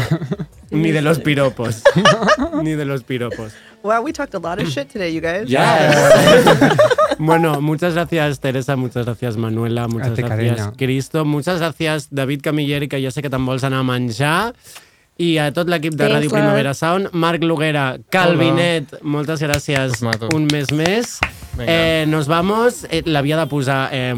Ni de los piropos. Ni de los piropos. Wow, we talked a lot of shit today, you guys. bueno, muchas gracias Teresa, muchas gracias Manuela, muchas gracias. Cristo, muchas gracias David Camilleri, que ja sé que te'n vols anar a menjar, i a tot l'equip de Ràdio. Primavera Sound, Marc Luguera, Calvinet, moltes gràcies un mes més. Vinga. Eh, nos vamos, eh, l'havia de posar eh,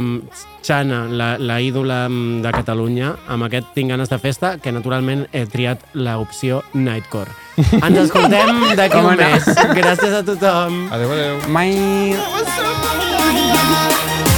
Xana, la, la ídola de Catalunya, amb aquest Tinc ganes de festa, que naturalment he triat l'opció Nightcore. Ens escoltem d'aquí un mes. Gràcies a tothom. Adéu, adéu. Bye. Somebody